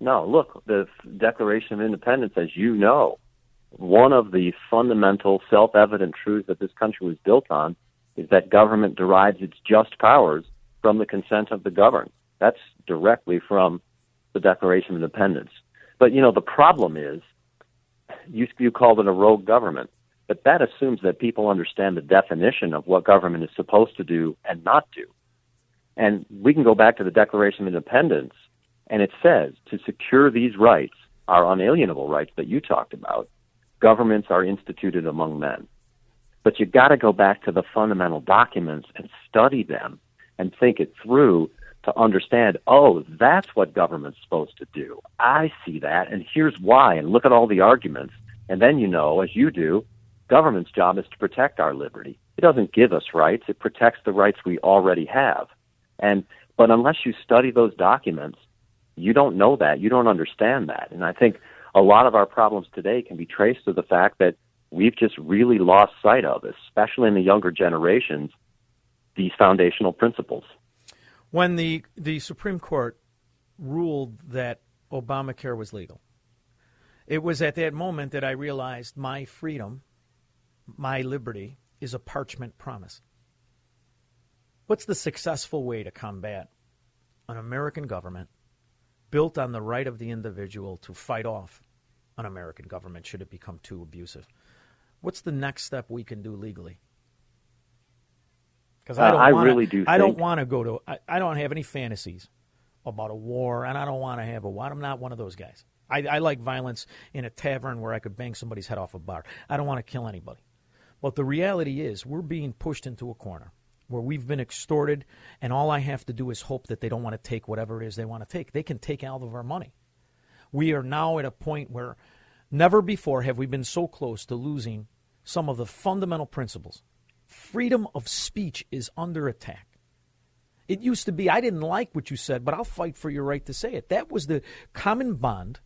[SPEAKER 28] No, look, the Declaration of Independence, as you know, one of the fundamental self evident truths that this country was built on is that government derives its just powers from the consent of the governed. That's directly from the Declaration of Independence. But, you know, the problem is you, you called it a rogue government, but that assumes that people understand the definition of what government is supposed to do and not do. And we can go back to the Declaration of Independence, and it says to secure these rights, our unalienable rights that you talked about, governments are instituted among men. But you got to go back to the fundamental documents and study them and think it through to understand, oh, that's what government's supposed to do. I see that, and here's why, and look at all the arguments. And then you know, as you do, government's job is to protect our liberty. It doesn't give us rights, it protects the rights we already have. And but unless you study those documents, you don't know that. You don't understand that. And I think a lot of our problems today can be traced to the fact that we've just really lost sight of, especially in the younger generations, these foundational principles.
[SPEAKER 1] When the, the Supreme Court ruled that Obamacare was legal, it was at that moment that I realized my freedom, my liberty, is a parchment promise. What's the successful way to combat an American government built on the right of the individual to fight off an American government should it become too abusive? What's the next step we can do legally? Because I
[SPEAKER 28] Uh,
[SPEAKER 1] don't
[SPEAKER 28] I
[SPEAKER 1] wanna,
[SPEAKER 28] really do
[SPEAKER 1] I don't want to go to. I, I don't have any fantasies about a war, and I don't want to have a war. I'm not one of those guys. I, I like violence in a tavern where I could bang somebody's head off a bar. I don't want to kill anybody. But the reality is, we're being pushed into a corner where we've been extorted, and all I have to do is hope that they don't want to take whatever it is they want to take. They can take all of our money. We are now at a point where never before have we been so close to losing some of the fundamental principles. Freedom of speech is under attack. It used to be, I didn't like what you said, but I'll fight for your right to say it. That was the common bond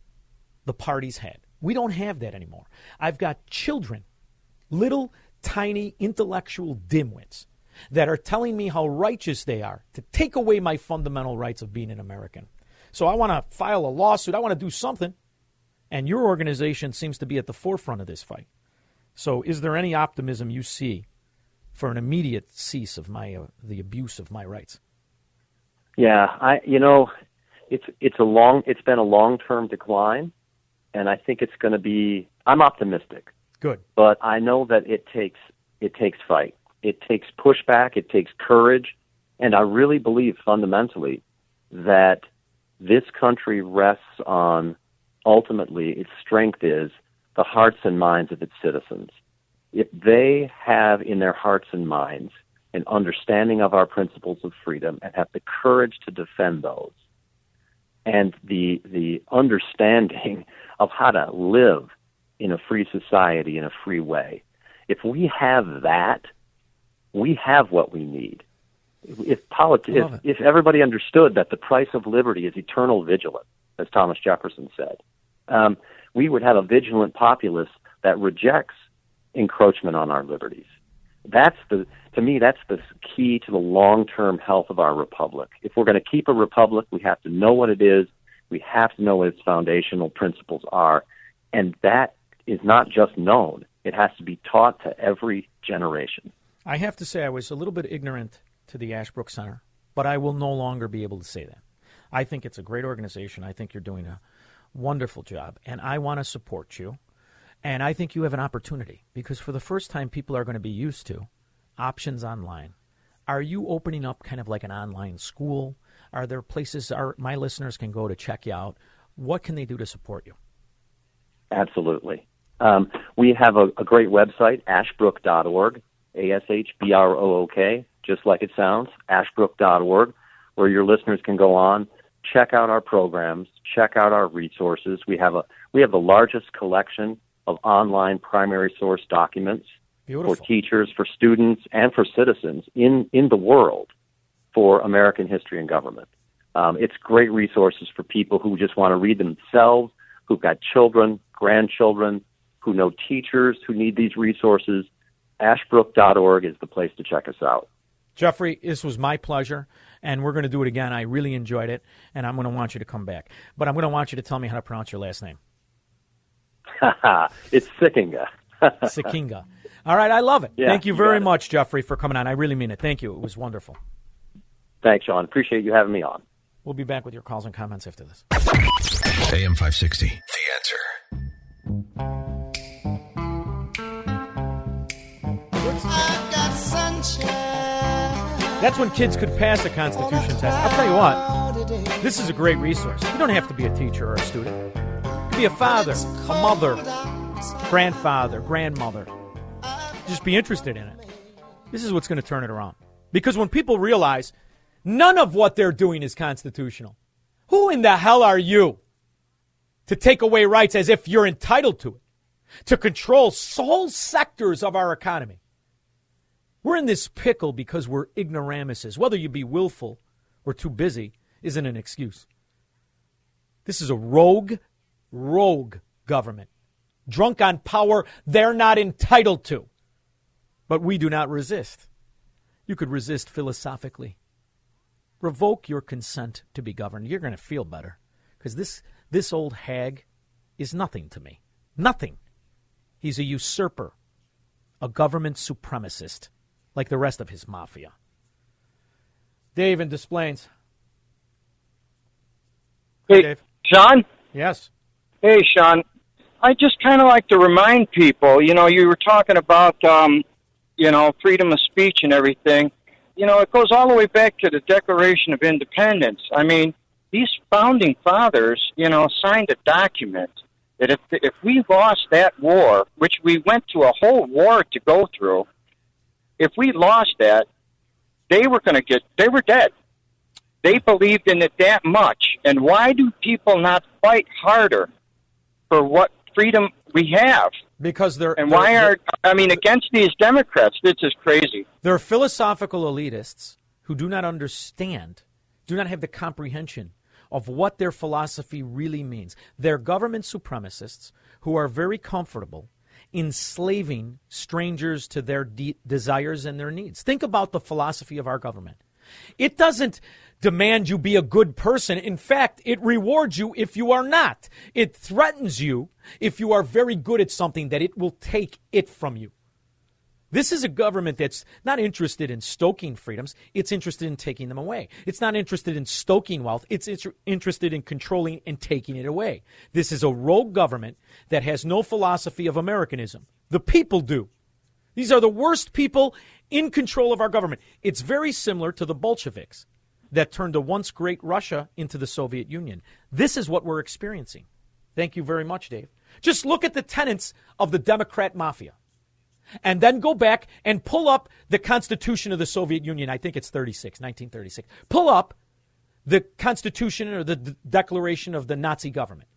[SPEAKER 1] the parties had. We don't have that anymore. I've got children, little tiny intellectual dimwits, that are telling me how righteous they are to take away my fundamental rights of being an American. So I want to file a lawsuit. I want to do something. And your organization seems to be at the forefront of this fight. So is there any optimism you see for an immediate cease of my uh, the abuse of my rights?
[SPEAKER 28] Yeah, I you know, it's it's a long it's been a long term decline, and I think it's going to be. I'm optimistic.
[SPEAKER 1] Good.
[SPEAKER 28] But I know that it takes it takes fight. It takes pushback. It takes courage, and I really believe fundamentally that this country rests on ultimately its strength is the hearts and minds of its citizens. If they have in their hearts and minds an understanding of our principles of freedom and have the courage to defend those, and the the understanding of how to live in a free society in a free way. If we have that, we have what we need. If politi- if,
[SPEAKER 1] it.
[SPEAKER 28] if everybody understood that the price of liberty is eternal vigilance, as Thomas Jefferson said, um, we would have a vigilant populace that rejects encroachment on our liberties. That's the to me that's the key to the long-term health of our republic. If we're going to keep a republic, we have to know what it is. We have to know what its foundational principles are, and that is not just known. It has to be taught to every generation.
[SPEAKER 1] I have to say I was a little bit ignorant to the Ashbrook Center, but I will no longer be able to say that. I think it's a great organization. I think you're doing a wonderful job, and I want to support you. And I think you have an opportunity because for the first time, people are going to be used to options online. Are you opening up kind of like an online school? Are there places our, my listeners can go to check you out? What can they do to support you?
[SPEAKER 28] Absolutely. Um, we have a, a great website, ashbrook.org, A S H B R O O K, just like it sounds, ashbrook.org, where your listeners can go on, check out our programs, check out our resources. We have a we have the largest collection of online primary source documents
[SPEAKER 1] Beautiful.
[SPEAKER 28] for teachers, for students, and for citizens in, in the world for American history and government. Um, it's great resources for people who just want to read themselves, who've got children, grandchildren, who know teachers who need these resources. Ashbrook.org is the place to check us out.
[SPEAKER 1] Jeffrey, this was my pleasure, and we're going to do it again. I really enjoyed it, and I'm going to want you to come back. But I'm going to want you to tell me how to pronounce your last name.
[SPEAKER 28] it's Sikkenga.
[SPEAKER 1] Sikkenga. All right, I love it.
[SPEAKER 28] Yeah,
[SPEAKER 1] Thank you
[SPEAKER 28] you
[SPEAKER 1] very
[SPEAKER 28] got
[SPEAKER 1] much, Jeffrey, for coming on. I really mean it. Thank you. It was wonderful.
[SPEAKER 28] Thanks, Shaun. Appreciate you having me on.
[SPEAKER 1] We'll be back with your calls and comments after this.
[SPEAKER 13] AM 560. The answer.
[SPEAKER 1] That's when kids could pass a Constitution test. I'll tell you what, this is a great resource. You don't have to be a teacher or a student. You could be a father, a mother, grandfather, grandmother. Just be interested in it. This is what's going to turn it around. Because when people realize none of what they're doing is constitutional, who in the hell are you to take away rights as if you're entitled to it? To control whole sectors of our economy? We're in this pickle because we're ignoramuses. Whether you be willful or too busy isn't an excuse. This is a rogue, rogue government. Drunk on power they're not entitled to. But we do not resist. You could resist philosophically. Revoke your consent to be governed. You're going to feel better because this, this old hag is nothing to me. Nothing. He's a usurper, a government supremacist, like the rest of his mafia. Dave in Des Plaines.
[SPEAKER 25] Hey,
[SPEAKER 1] Dave.
[SPEAKER 25] Shaun?
[SPEAKER 1] Yes.
[SPEAKER 25] Hey, Shaun. I just kind of like to remind people, you know, you were talking about, um, you know, freedom of speech and everything. You know, it goes all the way back to the Declaration of Independence. I mean, these founding fathers, you know, signed a document that if if we lost that war, which we went to a whole war to go through, if we lost that, they were going to get they were dead. They believed in it that much. And why do people not fight harder for what freedom we have?
[SPEAKER 1] Because they're
[SPEAKER 25] and
[SPEAKER 1] they're-
[SPEAKER 25] why are I mean against these Democrats? This is crazy.
[SPEAKER 1] They're philosophical elitists who do not understand, do not have the comprehension of what their philosophy really means. They're government supremacists who are very comfortable enslaving strangers to their de- desires and their needs. Think about the philosophy of our government. It doesn't demand you be a good person. In fact, it rewards you if you are not. It threatens you if you are very good at something that it will take it from you. This is a government that's not interested in stoking freedoms, it's interested in taking them away. It's not interested in stoking wealth, it's inter- interested in controlling and taking it away. This is a rogue government that has no philosophy of Americanism. The people do. These are the worst people in control of our government. It's very similar to the Bolsheviks that turned a once great Russia into the Soviet Union. This is what we're experiencing. Thank you very much, Dave. Just look at the tenets of the Democrat mafia and then go back and pull up the Constitution of the Soviet Union. I think it's 36, 1936. Pull up the Constitution or the D- Declaration of the Nazi government.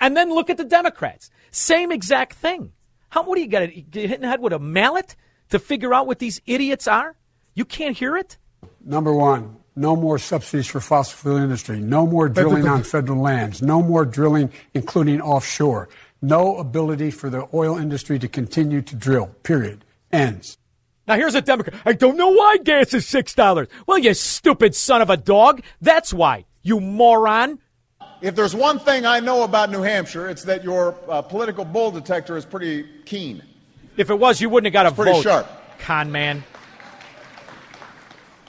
[SPEAKER 1] And then look at the Democrats. Same exact thing. How, what do you got get hit in the head with a mallet to figure out what these idiots are? You can't hear it?
[SPEAKER 8] Number one, no more subsidies for fossil fuel industry. No more drilling on federal lands. No more drilling, including offshore. No ability for the oil industry to continue to drill. Period. Ends.
[SPEAKER 1] Now here's a Democrat. I don't know why gas is six dollars. Well, you stupid son of a dog. That's why. You moron.
[SPEAKER 29] If there's one thing I know about New Hampshire, it's that your uh, political bull detector is pretty keen.
[SPEAKER 1] If it was, you wouldn't have got a
[SPEAKER 29] It's pretty
[SPEAKER 1] vote.
[SPEAKER 29] sharp.
[SPEAKER 1] Con man.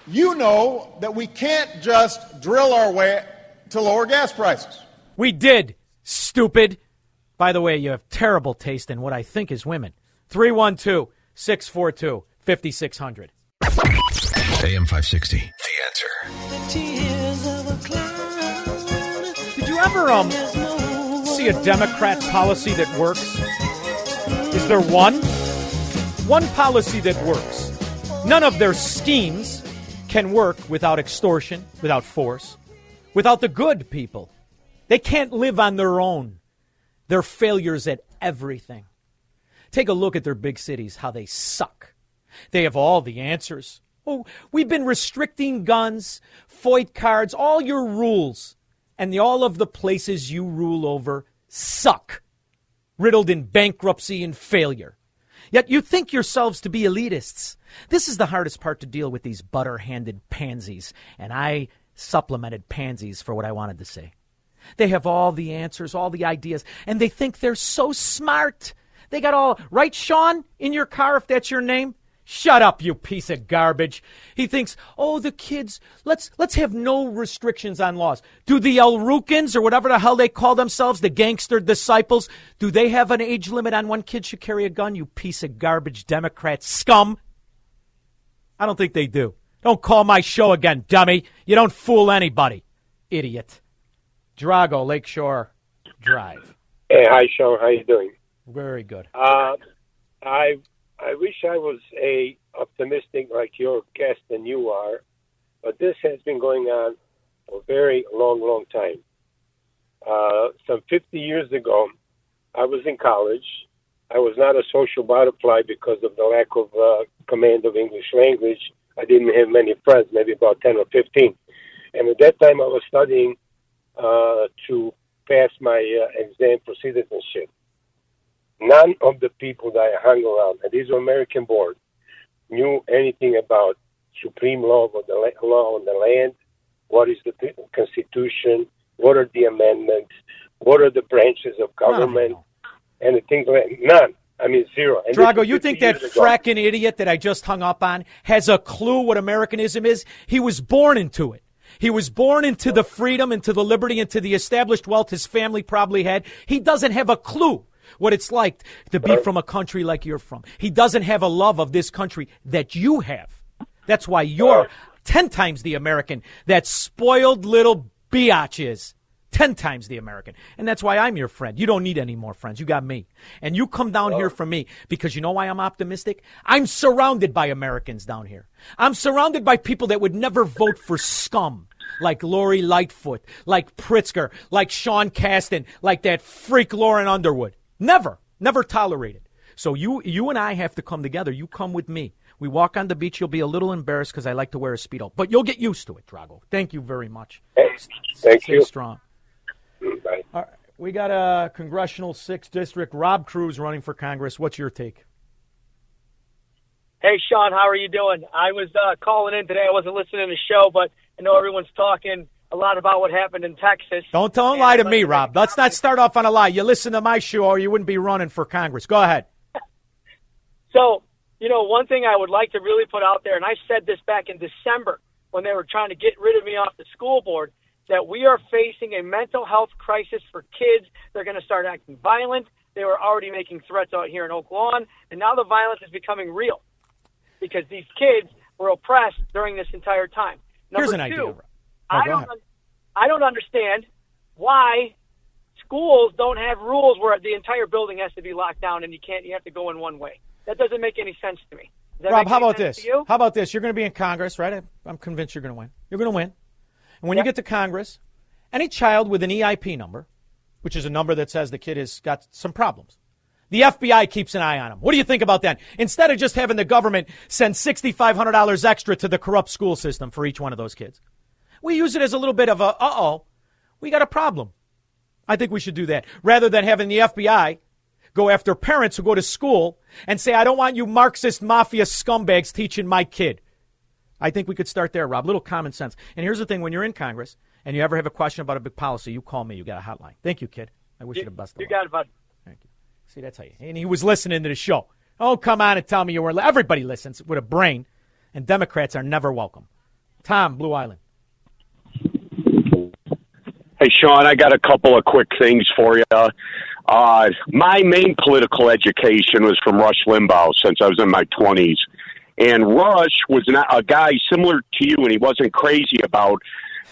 [SPEAKER 29] You know that we can't just drill our way to lower gas prices.
[SPEAKER 1] We did, stupid. By the way, you have terrible taste in what I think is women. 312 642 5600.
[SPEAKER 13] AM 560. The answer.
[SPEAKER 1] Did you ever um see a Democrat policy that works? Is there one? One policy that works. None of their schemes can work without extortion, without force, without the good people. They can't live on their own. They're failures at everything. Take a look at their big cities, how they suck. They have all the answers. Oh, we've been restricting guns, FOID cards, all your rules. And the, all of the places you rule over suck, riddled in bankruptcy and failure. Yet you think yourselves to be elitists. This is the hardest part to deal with these butter handed pansies, and I supplemented pansies for what I wanted to say. They have all the answers, all the ideas, and they think they're so smart. They got all right, Shaun, in your car, if that's your name. Shut up, you piece of garbage. He thinks, oh, the kids, let's let's have no restrictions on laws. Do the El Rukns or whatever the hell they call themselves, the gangster disciples, do they have an age limit on when kids should carry a gun, you piece of garbage Democrat scum? I don't think they do. Don't call my show again, dummy. You don't fool anybody. Idiot. Drago, Lakeshore Drive.
[SPEAKER 30] Hey, hi, Shaun. How you doing?
[SPEAKER 1] Very good.
[SPEAKER 30] Uh, I I wish I was a optimistic like your guest and you are, but this has been going on for a very long, long time. Uh, some 50 years ago, I was in college. I was not a social butterfly because of the lack of uh, command of English language. I didn't have many friends, maybe about 10 or 15. And at that time, I was studying uh, to pass my uh, exam for citizenship. None of the people that I hung around, and these were American born, knew anything about supreme law of the la- law on the land, what is the Constitution, what are the amendments, what are the branches of government, and things like none. I mean zero. And
[SPEAKER 1] Drago, you think that fracking idiot that I just hung up on has a clue what Americanism is? He was born into it. He was born into the freedom, into the liberty, into the established wealth his family probably had. He doesn't have a clue what it's like to be from a country like you're from. He doesn't have a love of this country that you have. That's why you're 10 times the American that spoiled little biatch is. 10 times the American. And that's why I'm your friend. You don't need any more friends. You got me. And you come down here for me because you know why I'm optimistic? I'm surrounded by Americans down here. I'm surrounded by people that would never vote for scum like Lori Lightfoot, like Pritzker, like Sean Casten, like that freak Lauren Underwood. Never, never tolerated. So you, you and I have to come together. You come with me. We walk on the beach. You'll be a little embarrassed because I like to wear a speedo, but you'll get used to it, Drago. Thank you very much.
[SPEAKER 30] thank
[SPEAKER 1] Stay
[SPEAKER 30] you.
[SPEAKER 1] strong. All right, we got a congressional sixth district. Rob Cruz running for Congress. What's your take?
[SPEAKER 31] Hey, Shaun, how are you doing? I was uh, calling in today. I wasn't listening to the show, but I know everyone's talking a lot about what happened in Texas.
[SPEAKER 1] Don't don't lie to me, Rob. Let's not start off on a lie. You listen to my show, or you wouldn't be running for Congress. Go ahead.
[SPEAKER 31] So, you know, one thing I would like to really put out there, and I said this back in December when they were trying to get rid of me off the school board, that we are facing a mental health crisis for kids. They're going to start acting violent. They were already making threats out here in Oak Lawn, and now the violence is becoming real because these kids were oppressed during this entire time. Number
[SPEAKER 1] Here's an
[SPEAKER 31] two,
[SPEAKER 1] idea. Oh,
[SPEAKER 31] I don't, un- I don't understand why schools don't have rules where the entire building has to be locked down and you can't. You have to go in one way. That doesn't make any sense to me.
[SPEAKER 1] Rob, how about this? How about this? You're going to be in Congress, right? I'm convinced you're going to win. You're going to win. And when you get to Congress, any child with an EIP number, which is a number that says the kid has got some problems, the FBI keeps an eye on them. What do you think about that? Instead of just having the government send $6,500 extra to the corrupt school system for each one of those kids, we use it as a little bit of a, uh oh, we got a problem. I think we should do that rather than having the FBI go after parents who go to school and say, I don't want you Marxist mafia scumbags teaching my kid. I think we could start there, Rob. Little common sense. And here's the thing when you're in Congress and you ever have a question about a big policy, you call me. You got a hotline. Thank you, kid. I wish you, the best of
[SPEAKER 31] You
[SPEAKER 1] luck.
[SPEAKER 31] got it, bud. Thank you.
[SPEAKER 1] See, that's how you. And he was listening to the show. Oh, come on and tell me you weren't. Everybody listens with a brain, and Democrats are never welcome. Tom, Blue Island.
[SPEAKER 32] Hey, Shaun, I got a couple of quick things for you. Uh, my main political education was from Rush Limbaugh since I was in my 20s. And Rush was not a guy similar to you, and he wasn't crazy about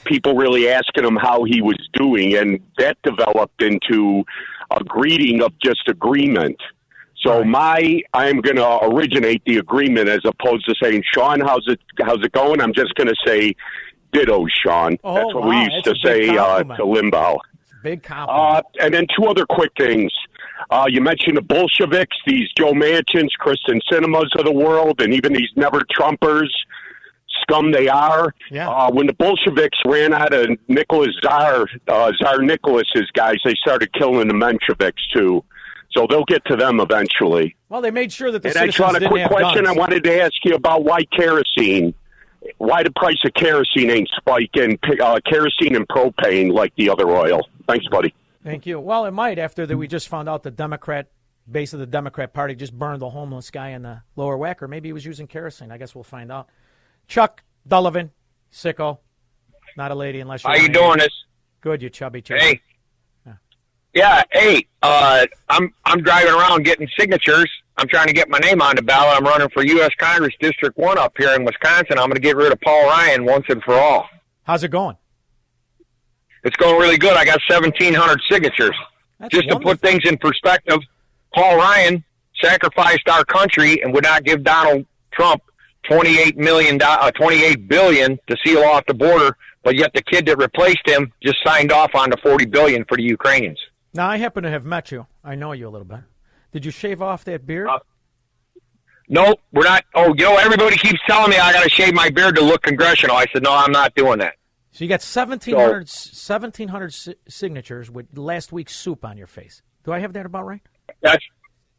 [SPEAKER 32] people really asking him how he was doing. And that developed into a greeting of just agreement. So my, I'm going to originate the agreement as opposed to saying, Shaun, how's it, how's it going? I'm just going to say, ditto, Shaun.
[SPEAKER 1] Oh,
[SPEAKER 32] That's what
[SPEAKER 1] wow,
[SPEAKER 32] we used
[SPEAKER 1] that's
[SPEAKER 32] to say uh, to Limbaugh.
[SPEAKER 1] Big compliment.
[SPEAKER 32] Uh, and then two other quick things. Uh, you mentioned the Bolsheviks, these Joe Manchins, Kyrsten Sinemas of the world, and even these never Trumpers, scum they are.
[SPEAKER 1] Yeah.
[SPEAKER 32] Uh, when the Bolsheviks ran out of Nicholas Tsar, uh, Tsar Nicholas's guys, they started killing the Mensheviks too. So they'll get to them eventually.
[SPEAKER 1] well, they made sure that the
[SPEAKER 32] and I
[SPEAKER 1] citizens
[SPEAKER 32] just a
[SPEAKER 1] didn't
[SPEAKER 32] quick question
[SPEAKER 1] guns.
[SPEAKER 32] I wanted to ask you about why kerosene. Why the price of kerosene ain't spiking? Uh, kerosene and propane like the other oil. Thanks, buddy.
[SPEAKER 1] Thank you. Well, it might after that we just found out the Democrat base of the Democrat Party just burned the homeless guy in the lower Wacker. Maybe he was using kerosene. I guess we'll find out. Chuck Dullivan, sicko, not a lady unless you're
[SPEAKER 33] How you doing? This
[SPEAKER 1] Good, you chubby chubby.
[SPEAKER 33] hey, yeah, hey, uh, I'm I'm driving around getting signatures. I'm trying to get my name on the ballot. I'm running for U.S. Congress District One up here in Wisconsin. I'm going to get rid of Paul Ryan once and for all.
[SPEAKER 1] How's it going?
[SPEAKER 33] It's going really good. I got 1,700 signatures. Just to put things in perspective, Paul Ryan sacrificed our country and would not give Donald Trump 28 million, uh, 28 billion to seal off the border, but yet the kid that replaced him just signed off on the 40 billion for the Ukrainians.
[SPEAKER 1] Now I happen to have met you. I know you a little bit. Did you shave off that beard?
[SPEAKER 33] Uh, Nope, we're not. Oh, you know, everybody keeps telling me I got to shave my beard to look congressional. I said, no, I'm not doing that.
[SPEAKER 1] So you got 1,700, 1,700 si- signatures with last week's soup on your face. Do I have that about right?
[SPEAKER 33] That's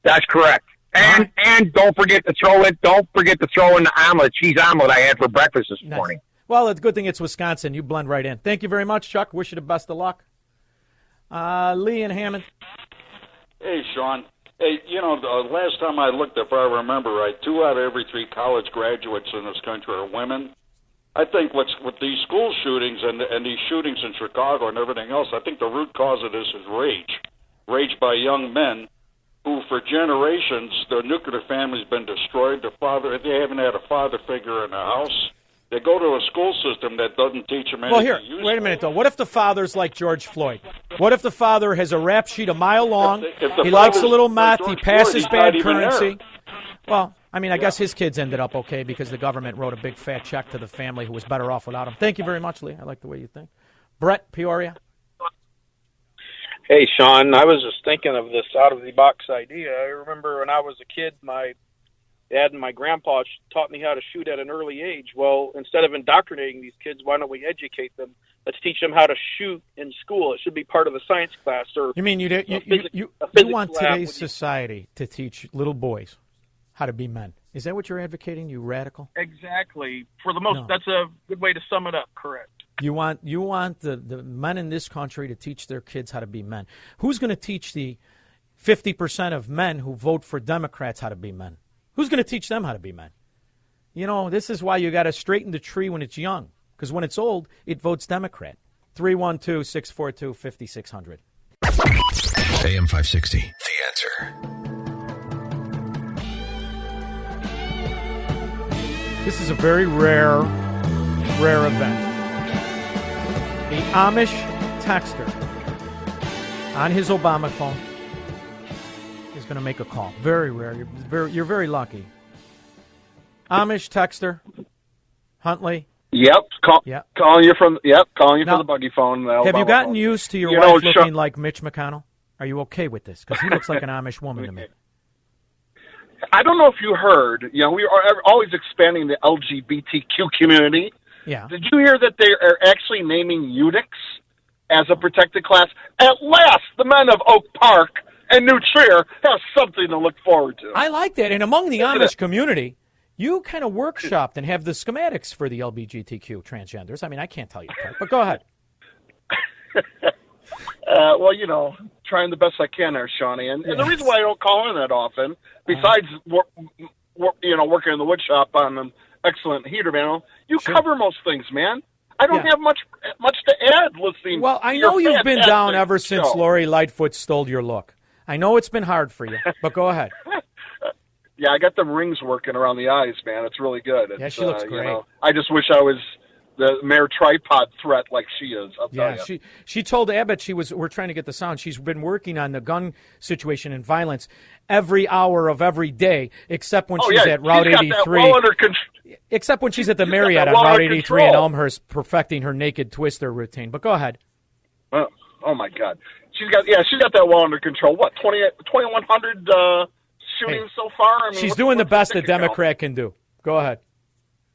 [SPEAKER 33] that's correct. And and don't forget to throw it. Don't forget to throw in the omelet, cheese omelet I had for breakfast this morning.
[SPEAKER 1] Well, it's a good thing it's Wisconsin. You blend right in. Thank you very much, Chuck. Wish you the best of luck. Uh, Lee and Hammond.
[SPEAKER 34] Hey, Shaun. Hey, you know, the last time I looked, if I remember right, two out of every three college graduates in this country are women. I think what's with these school shootings and and these shootings in Chicago and everything else, I think the root cause of this is rage, rage by young men who, for generations, their nuclear family's been destroyed. Their father, they haven't had a father figure in the house. They go to a school system that doesn't teach them anything.
[SPEAKER 1] Well, here,
[SPEAKER 34] useful.
[SPEAKER 1] wait a minute, though. What if the father's like George Floyd? What if the father has a rap sheet a mile long?
[SPEAKER 34] If the- if the
[SPEAKER 1] he likes a little
[SPEAKER 34] like
[SPEAKER 1] meth. He passes
[SPEAKER 34] Floyd,
[SPEAKER 1] bad
[SPEAKER 34] not even there.
[SPEAKER 1] currency. Well, I mean, I guess his kids ended up okay because the government wrote a big fat check to the family who was better off without him. Thank you very much, Lee. I like the way you think. Brett, Peoria.
[SPEAKER 35] Hey, Shaun, I was just thinking of this out of the box idea. I remember when I was a kid, my
[SPEAKER 36] Dad and my grandpa taught me how to shoot at an early age. Well, instead of indoctrinating these kids, why don't we educate them? Let's teach them how to shoot in school. It should be part of the science class. Or
[SPEAKER 1] You mean you you, you, you, you want today's society to teach little boys how to be men? Is that what you're advocating, you radical?
[SPEAKER 36] Exactly. For the most,
[SPEAKER 1] No.
[SPEAKER 36] that's a good way to sum it up. Correct.
[SPEAKER 1] You want you want the, the men in this country to teach their kids how to be men. Who's going to teach the 50% of men who vote for Democrats how to be men? Who's going to teach them how to be men? You know, this is why you got to straighten the tree when it's young, because when it's old, it votes Democrat. 312 642 5600.
[SPEAKER 13] AM 560. The answer.
[SPEAKER 1] This is a very rare, rare event. The Amish texter on his Obama phone is going to make a call. Very rare. You're very, you're very lucky. Amish texter, Huntley.
[SPEAKER 37] Yep, call,
[SPEAKER 1] Yeah.
[SPEAKER 37] calling you from. Yep, calling you
[SPEAKER 1] Now,
[SPEAKER 37] from the buggy phone. the
[SPEAKER 1] Have you gotten
[SPEAKER 37] phone.
[SPEAKER 1] used to your
[SPEAKER 37] You
[SPEAKER 1] wife
[SPEAKER 37] know,
[SPEAKER 1] looking
[SPEAKER 37] Shaun-
[SPEAKER 1] like Mitch McConnell? Are you okay with this? Because he looks like an Amish woman to me.
[SPEAKER 37] I don't know if you heard. You know, we are always expanding the LGBTQ community.
[SPEAKER 1] Yeah.
[SPEAKER 37] Did you hear that they are actually naming eunuchs as a protected class? At last, the men of Oak Park and New Trier have something to look forward to.
[SPEAKER 1] I like that. And among the Amish community, you kind of workshopped and have the schematics for the LGBTQ transgenders. I mean, I can't tell you apart, but go ahead.
[SPEAKER 37] Uh, well, you know, trying the best I can there, Shawnee. And, and the reason why I don't call in that often, besides wor- wor- you know working in the wood shop on an excellent heater panel, you cover most things, man. I don't
[SPEAKER 1] Yeah.
[SPEAKER 37] have much much to add. Listening.
[SPEAKER 1] Well, I know you've been down ever since
[SPEAKER 37] show.
[SPEAKER 1] Lori Lightfoot stole your look. I know it's been hard for you, but go ahead.
[SPEAKER 37] Yeah, I got the rings working around the eyes, man. It's really good. It's,
[SPEAKER 1] Yeah, she looks
[SPEAKER 37] uh, you
[SPEAKER 1] great.
[SPEAKER 37] know, I just wish I was the mayor tripod threat like she is. I'll
[SPEAKER 1] Yeah, she she told Abbott she was. We're trying to get the sound. She's been working on the gun situation and violence every hour of every day, except when
[SPEAKER 37] oh,
[SPEAKER 1] she's
[SPEAKER 37] yeah,
[SPEAKER 1] at Route
[SPEAKER 37] she's
[SPEAKER 1] 83.
[SPEAKER 37] well
[SPEAKER 1] except when she's at the
[SPEAKER 37] She's
[SPEAKER 1] Marriott
[SPEAKER 37] that
[SPEAKER 1] on Route
[SPEAKER 37] under
[SPEAKER 1] 83 in. Elmhurst, perfecting her naked twister routine. But go ahead.
[SPEAKER 37] Oh, oh my God, she's got yeah, she's got that well under control. What 20 2100 uh, shootings so far? I mean,
[SPEAKER 1] She's doing the best a
[SPEAKER 37] count?
[SPEAKER 1] Democrat can do. Go ahead.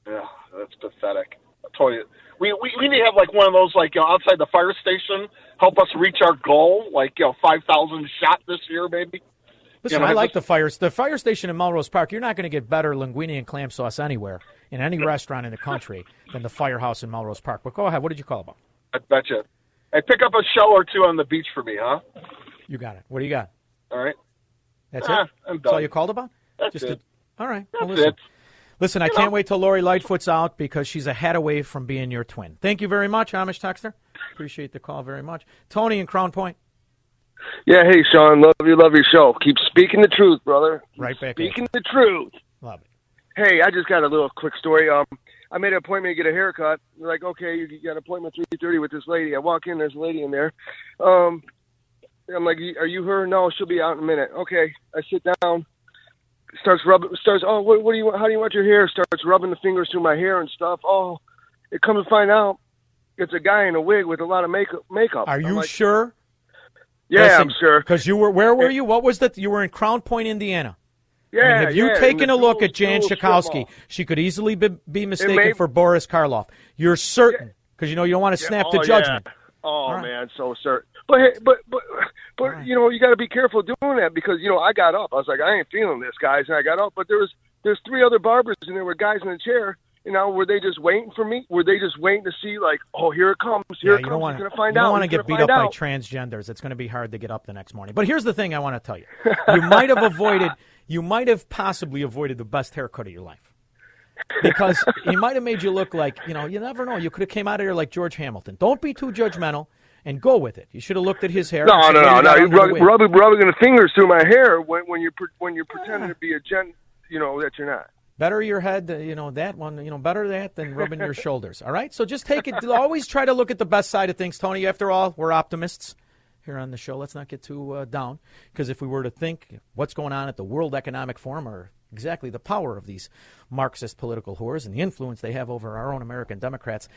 [SPEAKER 37] Yeah, that's pathetic. You. We, we we need to have like one of those like you know, outside the fire station help us reach our goal, like you know five thousand shot this year, maybe.
[SPEAKER 1] Listen,
[SPEAKER 37] You know,
[SPEAKER 1] I like
[SPEAKER 37] just-
[SPEAKER 1] the fires. The fire station in Melrose Park. You're not going to get better linguine and clam sauce anywhere in any restaurant in the country than the firehouse in Melrose Park. But go ahead. What did you call about?
[SPEAKER 37] I bet you. Hey, pick up a show or two on the beach for me, huh?
[SPEAKER 1] You got it. What do you got?
[SPEAKER 37] All right.
[SPEAKER 1] That's
[SPEAKER 37] Ah,
[SPEAKER 1] it.
[SPEAKER 37] I'm
[SPEAKER 1] That's all you called about?
[SPEAKER 37] That's
[SPEAKER 1] Just
[SPEAKER 37] it.
[SPEAKER 1] all right.
[SPEAKER 37] That's
[SPEAKER 1] well, listen.
[SPEAKER 37] it.
[SPEAKER 1] Listen, I
[SPEAKER 37] You
[SPEAKER 1] can't wait till Lori Lightfoot's out because she's a hat away from being your twin. Thank you very much, Amish Texter. Appreciate the call very much. Tony in Crown Point.
[SPEAKER 35] Yeah, hey Shaun, love you, love your show. Keep speaking the truth, brother.
[SPEAKER 1] Right back. at
[SPEAKER 35] Speaking the truth.
[SPEAKER 1] Love it.
[SPEAKER 35] Hey, I just got a little quick story. Um, I made an appointment to get a haircut. They're like, okay, you got an appointment three thirty with this lady. I walk in, there's a lady in there. Um, I'm like, are you her? No, she'll be out in a minute. Okay, I sit down. Starts rubbing. Starts. Oh, what, what do you? want? How do you want your hair? Starts rubbing the fingers through my hair and stuff. Oh, it comes to find out, it's a guy in a wig with a lot of makeup. Makeup.
[SPEAKER 1] Are you
[SPEAKER 35] like,
[SPEAKER 1] sure?
[SPEAKER 35] Yeah, I'm sure.
[SPEAKER 1] Because you were. Where were you? What was that? You were in Crown Point, Indiana. I mean,
[SPEAKER 35] Yeah,
[SPEAKER 1] have you
[SPEAKER 35] yeah,
[SPEAKER 1] taken a look at Jan Schakowsky? She could easily be, be mistaken
[SPEAKER 35] may-
[SPEAKER 1] for Boris Karloff. You're certain because you know you don't want to
[SPEAKER 35] Yeah,
[SPEAKER 1] snap
[SPEAKER 35] oh,
[SPEAKER 1] the judgment.
[SPEAKER 35] yeah. Oh
[SPEAKER 1] right.
[SPEAKER 35] man, so certain. But hey, but but but you know you got to be careful doing that because you know I got up. I was like I ain't feeling this, guys, and I got up. But there was there's three other barbers and there were guys in the chair. You know, were they just waiting for me? Were they just waiting to see like, oh, here it comes, here
[SPEAKER 1] Yeah,
[SPEAKER 35] it comes.
[SPEAKER 1] don't want
[SPEAKER 35] He's
[SPEAKER 1] to
[SPEAKER 35] gonna find
[SPEAKER 1] you
[SPEAKER 35] out.
[SPEAKER 1] don't want to get beat up
[SPEAKER 35] find
[SPEAKER 1] by transgenders. It's going to be hard to get up the next morning. But here's the thing: I want to tell you, you might have avoided, you might have possibly avoided the best haircut of your life because he might have made you look like you know. You never know. You could have came out of here like George Hamilton. Don't be too judgmental and go with it. You should have looked at his hair.
[SPEAKER 35] No, no, no, no.
[SPEAKER 1] You're the
[SPEAKER 35] rub, rubbing, rubbing the fingers through my hair when when you're when you're pretending to be a gen, you know that you're not.
[SPEAKER 1] Better your head, uh, you know that one. You know better that than rubbing your shoulders. All right, so just take it. Always try to look at the best side of things, Tony. After all, we're optimists here on the show. Let's not get too uh, down because if we were to think what's going on at the World Economic Forum or exactly the power of these Marxist political whores and the influence they have over our own American Democrats,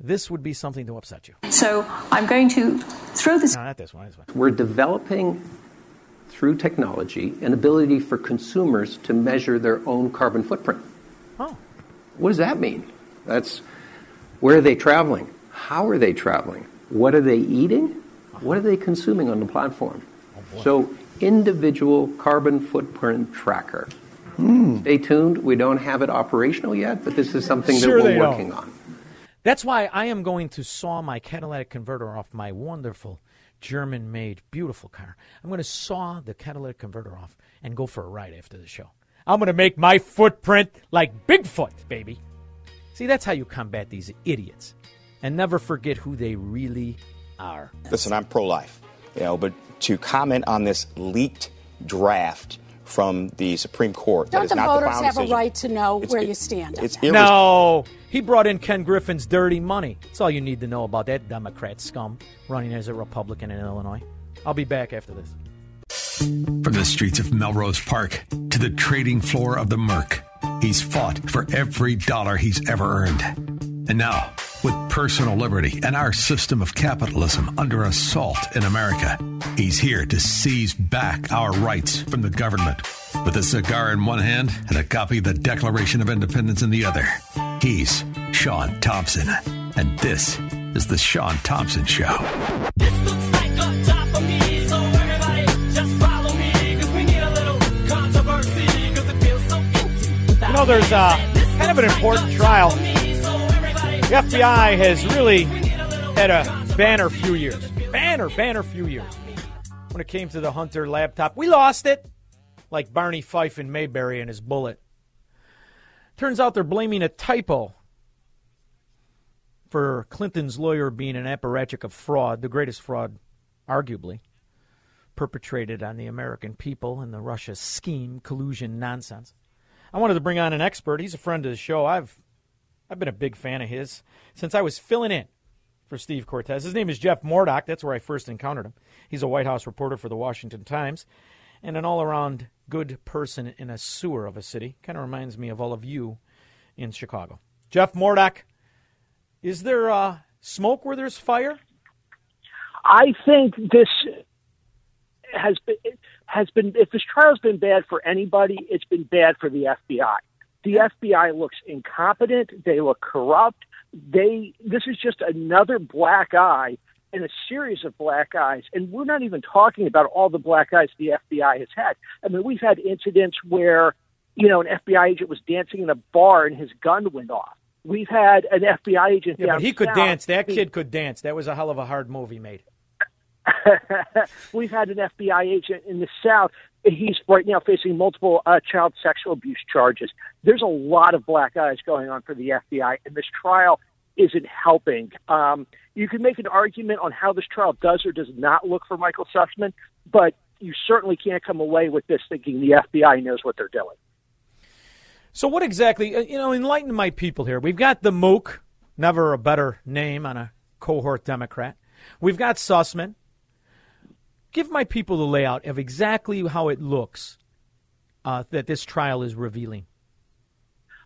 [SPEAKER 1] this would be something to upset you.
[SPEAKER 38] So I'm going to throw this.
[SPEAKER 1] No, not this one. This one.
[SPEAKER 27] We're developing
[SPEAKER 38] through technology an ability for consumers to measure their own carbon footprint.
[SPEAKER 1] Oh.
[SPEAKER 38] What does that mean? That's where are they traveling? How are they traveling? What are they eating? What are they consuming on the platform?
[SPEAKER 1] Oh,
[SPEAKER 38] so, individual carbon footprint tracker. Hmm. Stay tuned. We don't have it operational yet, but this is something
[SPEAKER 1] Sure
[SPEAKER 38] that we're working
[SPEAKER 1] don't.
[SPEAKER 38] working on.
[SPEAKER 1] That's why I am going to saw my catalytic converter off my wonderful German made beautiful car. I'm going to saw the catalytic converter off and go for a ride after the show. I'm going to make my footprint like Bigfoot, baby. See, that's how you combat these idiots. And never forget who they really are.
[SPEAKER 18] Listen, I'm pro life, you know, but to comment on this leaked draft from the Supreme Court that
[SPEAKER 39] Don't
[SPEAKER 18] is
[SPEAKER 39] the
[SPEAKER 18] not the
[SPEAKER 39] voters
[SPEAKER 18] final
[SPEAKER 39] have a right to know
[SPEAKER 18] It's-
[SPEAKER 39] where
[SPEAKER 18] it-
[SPEAKER 39] you stand?
[SPEAKER 18] it's irres-
[SPEAKER 1] No, he brought in Ken Griffin's dirty money. That's all you need to know about that Democrat scum running as a Republican in Illinois. I'll be back after this.
[SPEAKER 13] From the streets of Melrose Park to the trading floor of the Merc, he's fought for every dollar he's ever earned. And now, with personal liberty and our system of capitalism under assault in America, he's here to seize back our rights from the government. With a cigar in one hand and a copy of the Declaration of Independence in the other, he's Shaun Thompson. And this is The Shaun Thompson Show.
[SPEAKER 1] You know, there's uh, kind of an important trial. The FBI has really had a banner few years. Banner, banner few years. When it came to the Hunter laptop, we lost it. Like Barney Fife in Mayberry and his bullet. Turns out they're blaming a typo for Clinton's lawyer being an apparatchik of fraud, the greatest fraud, arguably, perpetrated on the American people in the Russia scheme, collusion nonsense. I wanted to bring on an expert. He's a friend of the show. I've I've been a big fan of his since I was filling in for Steve Cortes. His name is Jeff Mordock. That's where I first encountered him. He's a White House reporter for the Washington Times and an all around good person in a sewer of a city. Kind of reminds me of all of you in Chicago. Jeff Mordock, is there uh, smoke where there's fire?
[SPEAKER 40] I think this has been has been if this trial's been bad for anybody, it's been bad for the FBI. The FBI looks incompetent. They look corrupt. They this is just another black eye in a series of black eyes, and we're not even talking about all the black eyes the FBI has had. I mean, we've had incidents where you know an FBI agent was dancing in a bar and his gun went off. We've had an FBI agent.
[SPEAKER 1] Yeah,
[SPEAKER 40] down
[SPEAKER 1] but he could dance. That kid could dance. That was a hell of a hard movie made.
[SPEAKER 40] We've had an FBI agent in the South. He's right now facing multiple uh, child sexual abuse charges. There's a lot of black eyes going on for the FBI, and this trial isn't helping. Um, you can make an argument on how this trial does or does not look for Michael Sussman, but you certainly can't come away with this thinking the FBI knows what they're doing.
[SPEAKER 1] So, what exactly, uh, you know, enlighten my people here. We've got the Mook, never a better name on a cohort Democrat. We've got Sussman. Give my people the layout of exactly how it looks uh, that this trial is revealing.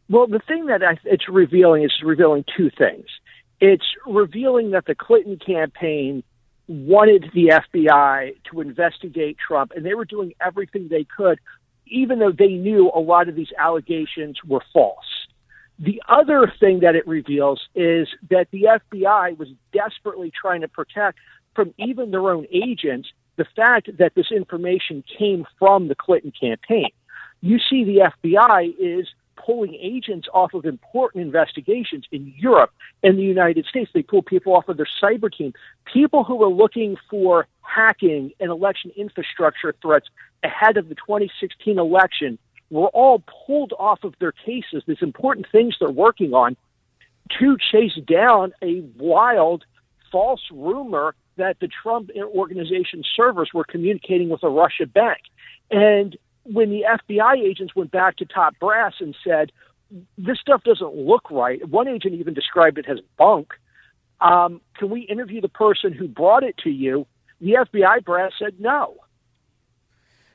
[SPEAKER 40] Well, the thing that I, it's revealing is revealing two things. It's revealing that the Clinton campaign wanted the FBI to investigate Trump, and they were doing everything they could, even though they knew a lot of these allegations were false. The other thing that it reveals is that the FBI was desperately trying to protect from even their own agents the fact that this information came from the Clinton campaign. You see, the FBI is pulling agents off of important investigations in Europe and the United States. They pull people off of their cyber team, people who were looking for hacking and election infrastructure threats ahead of the 2016 election were all pulled off of their cases, these important things they're working on, to chase down a wild false rumor that the Trump organization servers were communicating with a Russia bank. And when the FBI agents went back to top brass and said, this stuff doesn't look right, one agent even described it as bunk. Um, can we interview the person who brought it to you? The FBI brass said no.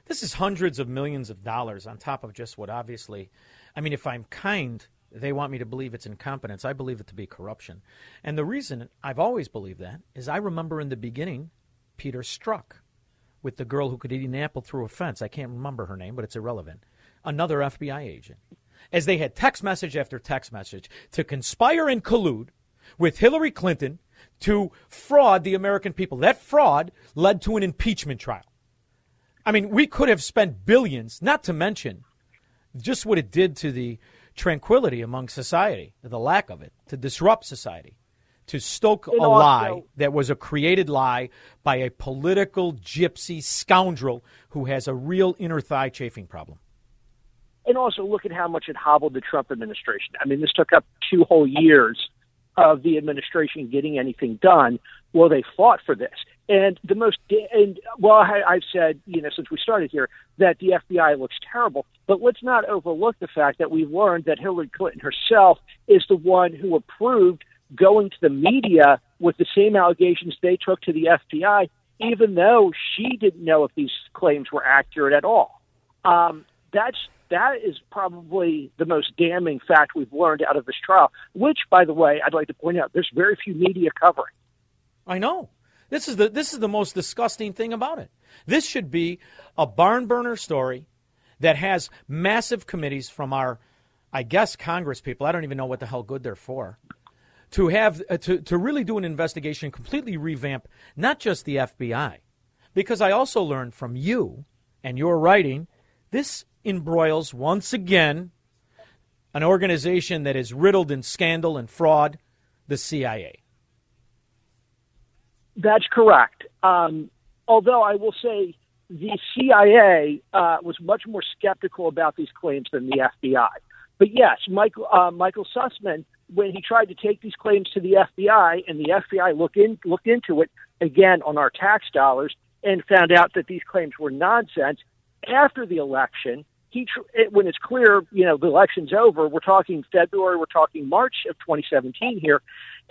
[SPEAKER 1] This is hundreds of millions of dollars on top of just what obviously, I mean, if I'm kind, they want me to believe it's incompetence. I believe it to be corruption. And the reason I've always believed that is I remember in the beginning, Peter Strzok with the girl who could eat an apple through a fence. I can't remember her name, but it's irrelevant. Another FBI agent. As they had text message after text message to conspire and collude with Hillary Clinton to fraud the American people. That fraud led to an impeachment trial. I mean, we could have spent billions, not to mention just what it did to the tranquility among society, the lack of it, to disrupt society, to stoke a lie that was a created lie by a political gypsy scoundrel who has a real inner thigh chafing problem.
[SPEAKER 40] and also look at how much it hobbled the Trump administration. I mean, this took up two whole years of the administration getting anything done. Well, they fought for this, and the most and well, I, I've said you know since we started here that the FBI looks terrible, but let's not overlook the fact that we've learned that Hillary Clinton herself is the one who approved going to the media with the same allegations they took to the FBI, even though she didn't know if these claims were accurate at all. Um, that's that is probably the most damning fact we've learned out of this trial. Which, by the way, I'd like to point out, there's very few media covering.
[SPEAKER 1] I know. This is the this is the most disgusting thing about it. This should be a barn burner story that has massive committees from our, I guess, Congress people. I don't even know what the hell good they're for. To have uh, to to really do an investigation, completely revamp not just the FBI, because I also learned from you and your writing, this embroils once again an organization that is riddled in scandal and fraud, the CIA.
[SPEAKER 40] That's correct. Um, although I will say the CIA uh, was much more skeptical about these claims than the FBI. But yes, Michael uh, Michael Sussman, when he tried to take these claims to the FBI, and the FBI looked in looked into it again on our tax dollars and found out that these claims were nonsense. After the election, he tr- it, when it's clear, you know, the election's over. We're talking February, we're talking March of 2017 here.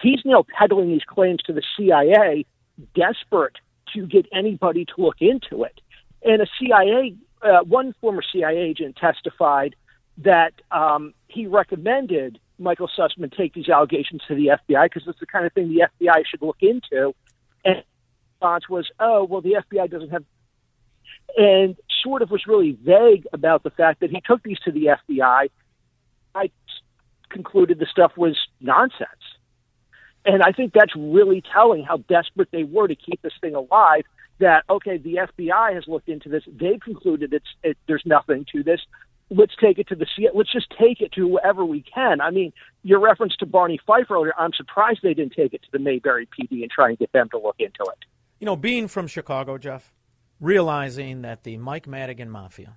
[SPEAKER 40] He's now peddling these claims to the CIA, desperate to get anybody to look into it. And a CIA, uh, one former CIA agent testified that um, he recommended Michael Sussman take these allegations to the FBI because it's the kind of thing the FBI should look into. And response was, "Oh, well, the FBI doesn't have," and sort of was really vague about the fact that he took these to the FBI. I concluded the stuff was nonsense. And I think that's really telling how desperate they were to keep this thing alive. That okay, the FBI has looked into this. They've concluded it's it, there's nothing to this. Let's take it to the. Let's just take it to whoever we can. I mean, your reference to Barney earlier. I'm surprised they didn't take it to the Mayberry PD and try and get them to look into it.
[SPEAKER 1] You know, being from Chicago, Jeff, realizing that the Mike Madigan Mafia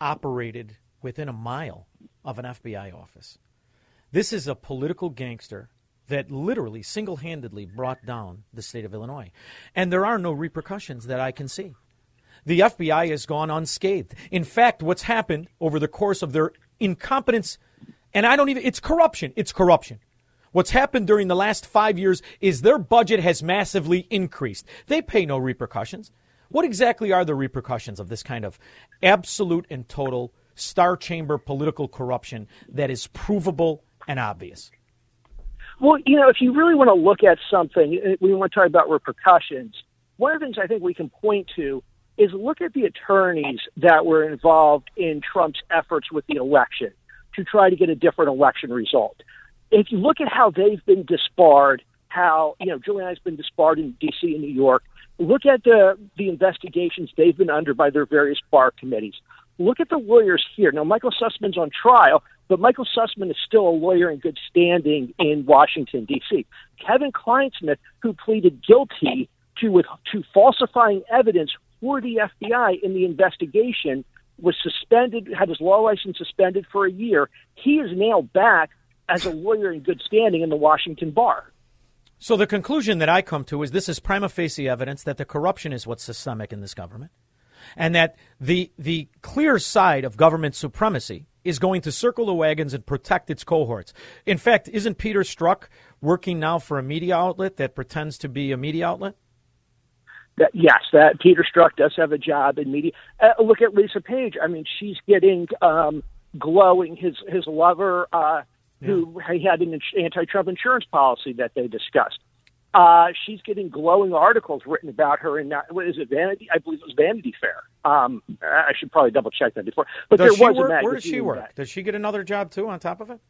[SPEAKER 1] operated within a mile of an FBI office. This is a political gangster that literally single handedly brought down the state of Illinois. And there are no repercussions that I can see. The FBI has gone unscathed. In fact, what's happened over the course of their incompetence, and I don't even, it's corruption. It's corruption. What's happened during the last five years is their budget has massively increased. They pay no repercussions. What exactly are the repercussions of this kind of absolute and total star chamber political corruption that is provable and obvious?
[SPEAKER 40] Well, you know, if you really want to look at something, uh, we want to talk about repercussions. One of the things I think we can point to is look at the attorneys that were involved in Trump's efforts with the election to try to get a different election result. If you look at how they've been disbarred, how you know Giuliani's been disbarred in D.C. and New York. Look at the the investigations they've been under by their various bar committees. Look at the lawyers here. Now, Michael Sussman's on trial, but Michael Sussman is still a lawyer in good standing in Washington D.C. Kevin Clinesmith, who pleaded guilty to with to falsifying evidence for the FBI in the investigation, was suspended, had his law license suspended for a year. He is now back as a lawyer in good standing in the Washington bar.
[SPEAKER 1] So the conclusion that I come to is this is prima facie evidence that the corruption is what's systemic in this government, and that the the clear side of government supremacy is going to circle the wagons and protect its cohorts. In fact, isn't Peter Strzok working now for a media outlet that pretends to be a media outlet?
[SPEAKER 40] That, yes, that Peter Strzok does have a job in media. Uh, look at Lisa Page. I mean, she's getting um, glowing. His his lover, uh, who he had an anti-Trump insurance policy that they discussed. Uh, she's getting glowing articles written about her in what is it Vanity? I believe it was Vanity Fair. Um, I should probably double check that before. But
[SPEAKER 1] does
[SPEAKER 40] there was
[SPEAKER 1] work,
[SPEAKER 40] a magazine.
[SPEAKER 1] Where does she work?
[SPEAKER 40] That,
[SPEAKER 1] does she get another job too on top of it?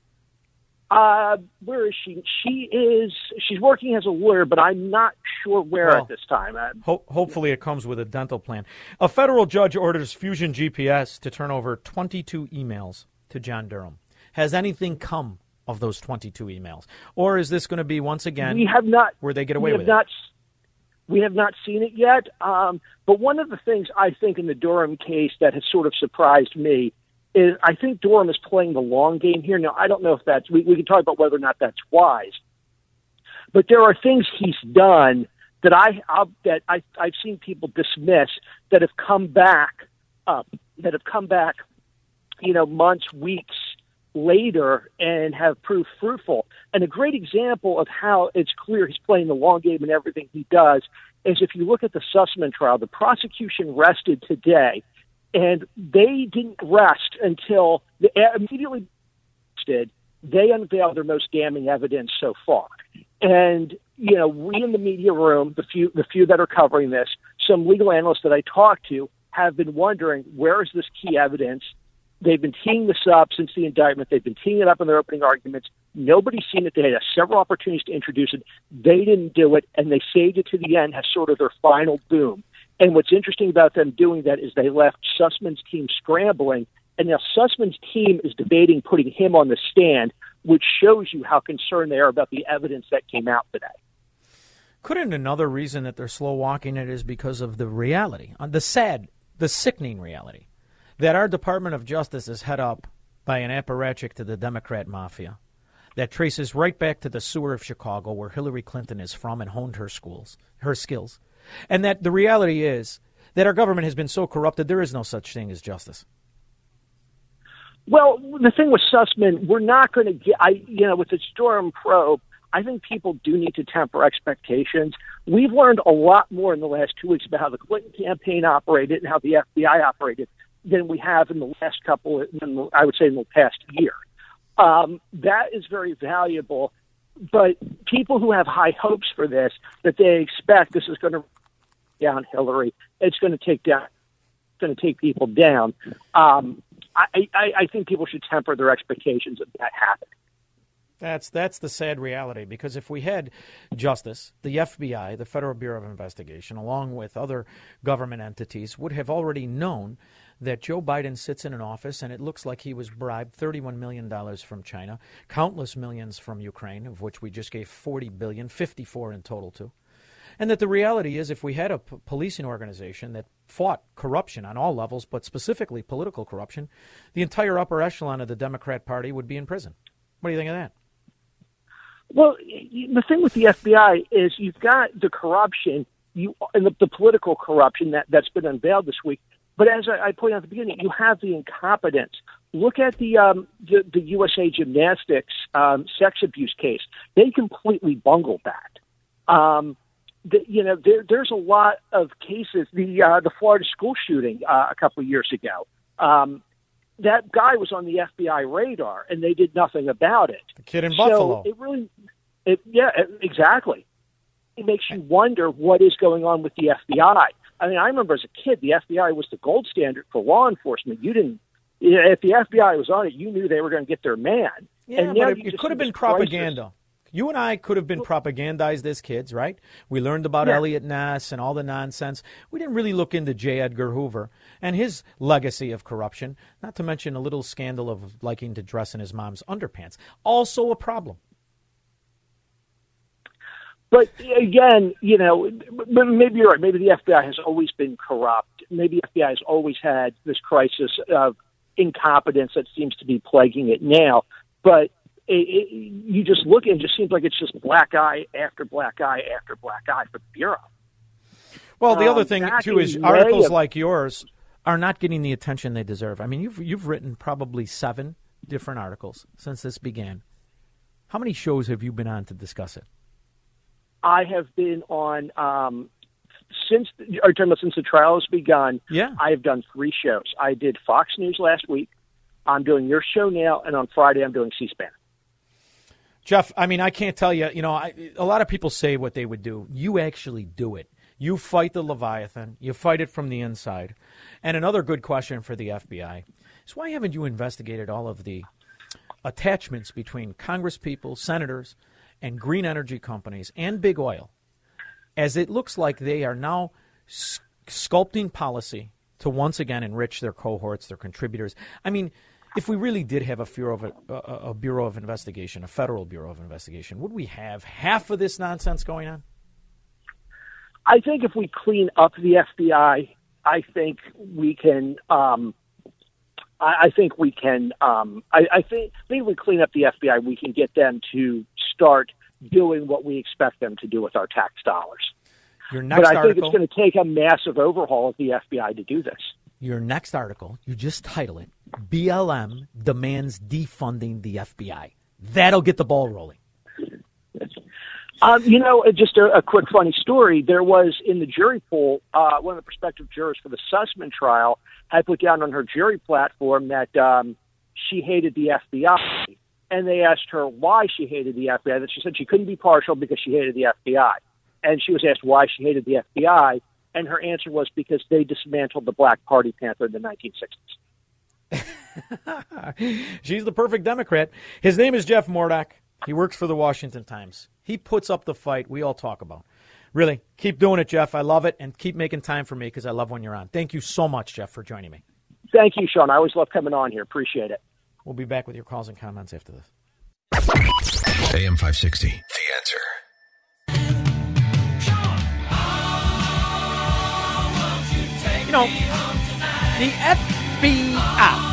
[SPEAKER 40] uh, where is she? She is. She's working as a lawyer, but I'm not sure where
[SPEAKER 1] Well,
[SPEAKER 40] at this time. Uh,
[SPEAKER 1] Ho- hopefully, it comes with a dental plan. A federal judge orders Fusion GPS to turn over 22 emails to John Durham. Has anything come of those 22 emails, or is this going to be once again
[SPEAKER 40] we have not
[SPEAKER 1] where they get away with
[SPEAKER 40] not,
[SPEAKER 1] it?
[SPEAKER 40] We have not seen it yet. Um, but one of the things I think in the Durham case that has sort of surprised me is I think Durham is playing the long game here. Now I don't know if that's we, we can talk about whether or not that's wise, but there are things he's done that I I'll, that I I've seen people dismiss that have come back up that have come back, you know, months, weeks later and have proved fruitful. And a great example of how it's clear he's playing the long game in everything he does is if you look at the Sussman trial, the prosecution rested today, and they didn't rest until the, immediately. They unveiled their most damning evidence so far. And you know, we in the media room, the few the few that are covering this, some legal analysts that I talked to have been wondering where is this key evidence. They've been teeing this up since the indictment. They've been teeing it up in their opening arguments. Nobody's seen it. They had several opportunities to introduce it. They didn't do it, and they saved it to the end as sort of their final boom. And what's interesting about them doing that is they left Sussman's team scrambling, and now Sussman's team is debating putting him on the stand, which shows you how concerned they are about the evidence that came out today.
[SPEAKER 1] Couldn't another reason that they're slow walking it is because of the reality, uh, the sad, the sickening reality, that our Department of Justice is head up by an apparatchik to the Democrat mafia that traces right back to the sewer of Chicago, where Hillary Clinton is from and honed her schools, her skills, and that the reality is that our government has been so corrupted there is no such thing as justice.
[SPEAKER 40] Well, the thing with Sussman, we're not going to get. I, you know, with the Durham probe, I think people do need to temper expectations. We've learned a lot more in the last two weeks about how the Clinton campaign operated and how the FBI operated than we have in the last couple. I would say in the past year. Um, that is very valuable. But people who have high hopes for this, that they expect this is going to down Hillary, it's going to take down, going to take people down. Um, I, I, I think people should temper their expectations of that happening.
[SPEAKER 1] That's that's the sad reality because if we had justice, the FBI, the Federal Bureau of Investigation, along with other government entities, would have already known that Joe Biden sits in an office and it looks like he was bribed $31 million from China, countless millions from Ukraine, of which we just gave 40 billion, 54 in total to. And that the reality is, if we had a p- policing organization that fought corruption on all levels, but specifically political corruption, the entire upper echelon of the Democrat Party would be in prison. What do you think of that?
[SPEAKER 40] Well, the thing with the FBI is you've got the corruption, you and the, the political corruption that that's been unveiled this week. But as I, I pointed out at the beginning, you have the incompetence. Look at the um, the, the USA Gymnastics um, sex abuse case; they completely bungled that. Um, the, you know, there, there's a lot of cases. The uh, the Florida school shooting uh, a couple of years ago. Um, that guy was on the FBI radar, and they did nothing about it.
[SPEAKER 1] The kid in
[SPEAKER 40] So
[SPEAKER 1] Buffalo.
[SPEAKER 40] it really, it, yeah, it- exactly. It makes you wonder what is going on with the FBI. I mean, I remember as a kid, the FBI was the gold standard for law enforcement. You didn't, if the FBI was on it, you knew they were going to get their man.
[SPEAKER 1] Yeah,
[SPEAKER 40] and
[SPEAKER 1] but it, it could have been
[SPEAKER 40] this crisis.
[SPEAKER 1] propaganda. You and I could have been propagandized as kids, right? We learned about
[SPEAKER 40] Yeah.
[SPEAKER 1] Eliot Ness and all the nonsense. We didn't really look into J. Edgar Hoover and his legacy of corruption, not to mention a little scandal of liking to dress in his mom's underpants. Also a problem.
[SPEAKER 40] But again, you know, maybe you're right. Maybe the FBI has always been corrupt. Maybe the FBI has always had this crisis of incompetence that seems to be plaguing it now. But it, it, you just look and it just seems like it's just black eye after black eye after black eye for the bureau.
[SPEAKER 1] Well, the other
[SPEAKER 40] Um,
[SPEAKER 1] thing too is articles
[SPEAKER 40] of-
[SPEAKER 1] like yours are not getting the attention they deserve. I mean, you've you've written probably seven different articles since this began. How many shows have you been on to discuss it?
[SPEAKER 40] I have been on um, since are you talking about since the trial has begun.
[SPEAKER 1] Yeah,
[SPEAKER 40] I have done three shows. I did Fox News last week. I'm doing your show now, and on Friday I'm doing C-SPAN.
[SPEAKER 1] Jeff, I mean, I can't tell you, you know, I, a lot of people say what they would do. You actually do it. You fight the Leviathan, you fight it from the inside. And another good question for the FBI is why haven't you investigated all of the attachments between congresspeople, senators, and green energy companies and big oil, as it looks like they are now sculpting policy to once again enrich their cohorts, their contributors. I mean, if we really did have a bureau of a, a, bureau of investigation, a federal bureau of investigation, would we have half of this nonsense going on?
[SPEAKER 40] I think if we clean up the FBI, I think we can. Um, I, I think we can. Um, I, I think, I think if we clean up the FBI, we can get them to start doing what we expect them to do with our tax dollars.
[SPEAKER 1] Your next
[SPEAKER 40] but I
[SPEAKER 1] article,
[SPEAKER 40] think it's going to take a massive overhaul of the FBI to do this.
[SPEAKER 1] Your next article, you just title it BLM demands defunding the FBI. That'll get the ball rolling.
[SPEAKER 40] Um, you know, uh, just a, a, quick funny story. There was in the jury pool, uh, one of the prospective jurors for the Sussman trial had put down on her jury platform that um, she hated the FBI. And they asked her why she hated the FBI. That she said she couldn't be partial because she hated the FBI. And she was asked why she hated the FBI. And her answer was because they dismantled the Black Party Panther in the 1960s.
[SPEAKER 1] She's the perfect Democrat. His name is Jeff Mordock. He works for the Washington Times. He puts up the fight we all talk about. Really, keep doing it, Jeff. I love it, and keep making time for me because I love when you're on. Thank you so much, Jeff, for joining me.
[SPEAKER 40] Thank you, Shaun. I always love coming on here. Appreciate it.
[SPEAKER 1] We'll be back with your calls and comments after this.
[SPEAKER 13] AM 560, The Answer.
[SPEAKER 1] You know, the FBI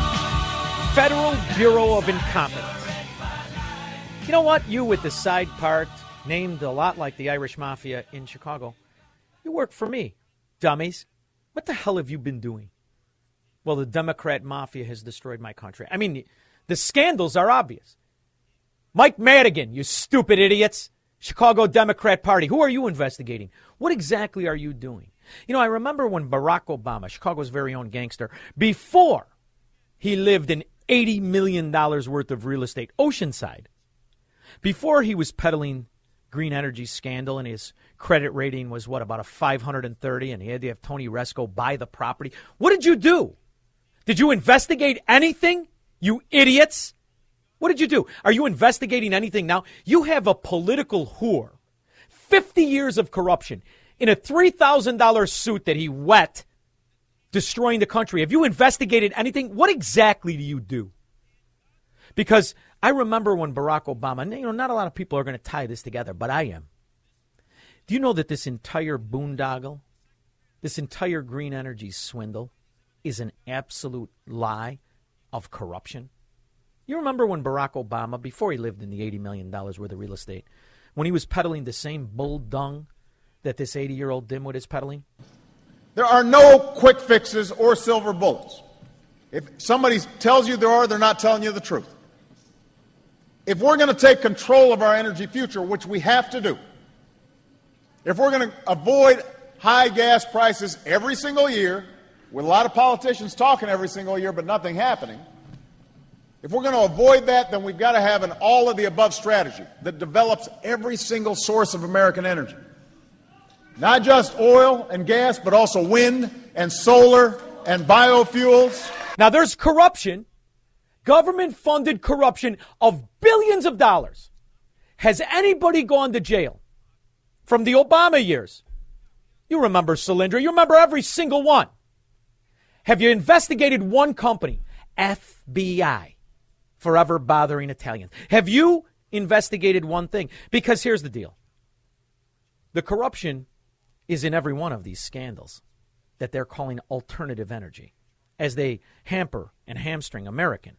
[SPEAKER 1] Federal Bureau of Incompetence. You know what? You with the side part, named a lot like the Irish Mafia in Chicago, you work for me, dummies. What the hell have you been doing? Well, the Democrat mafia has destroyed my country. I mean, the scandals are obvious. Mike Madigan, you stupid idiots. Chicago Democrat Party. Who are you investigating? What exactly are you doing? You know, I remember when Barack Obama, Chicago's very own gangster, before he lived in $80 million worth of real estate, Oceanside. Before he was peddling green energy scandal and his credit rating was what, about a 530, and he had to have Tony Rezko buy the property. What did you do? Did you investigate anything, you idiots? What did you do? Are you investigating anything now? You have a political whore, 50 years of corruption, in a $3,000 suit that he wet destroying the country. Have you investigated anything? What exactly do you do? Because I remember when Barack Obama, you know, not a lot of people are going to tie this together, but I am. Do you know that this entire boondoggle, this entire green energy swindle, is an absolute lie of corruption? You remember when Barack Obama, before he lived in the $80 million worth of real estate, when he was peddling the same bull dung that this 80 year old dimwit is peddling?
[SPEAKER 29] There are no quick fixes or silver bullets. If somebody tells you there are, they're not telling you the truth. If we're going to take control of our energy future, which we have to do, if we're going to avoid high gas prices every single year, with a lot of politicians talking every single year but nothing happening, if we're going to avoid that, then we've got to have an all of the above strategy that develops every single source of American energy. Not just oil and gas, but also wind and solar and biofuels.
[SPEAKER 1] Now, there's corruption, government funded corruption of billions of dollars. Has anybody gone to jail from the Obama years? You remember Solyndra, you remember every single one. Have you investigated one company? FBI. Forever bothering Italians. Have you investigated one thing? Because here's the deal the corruption is in every one of these scandals that they're calling alternative energy as they hamper and hamstring American.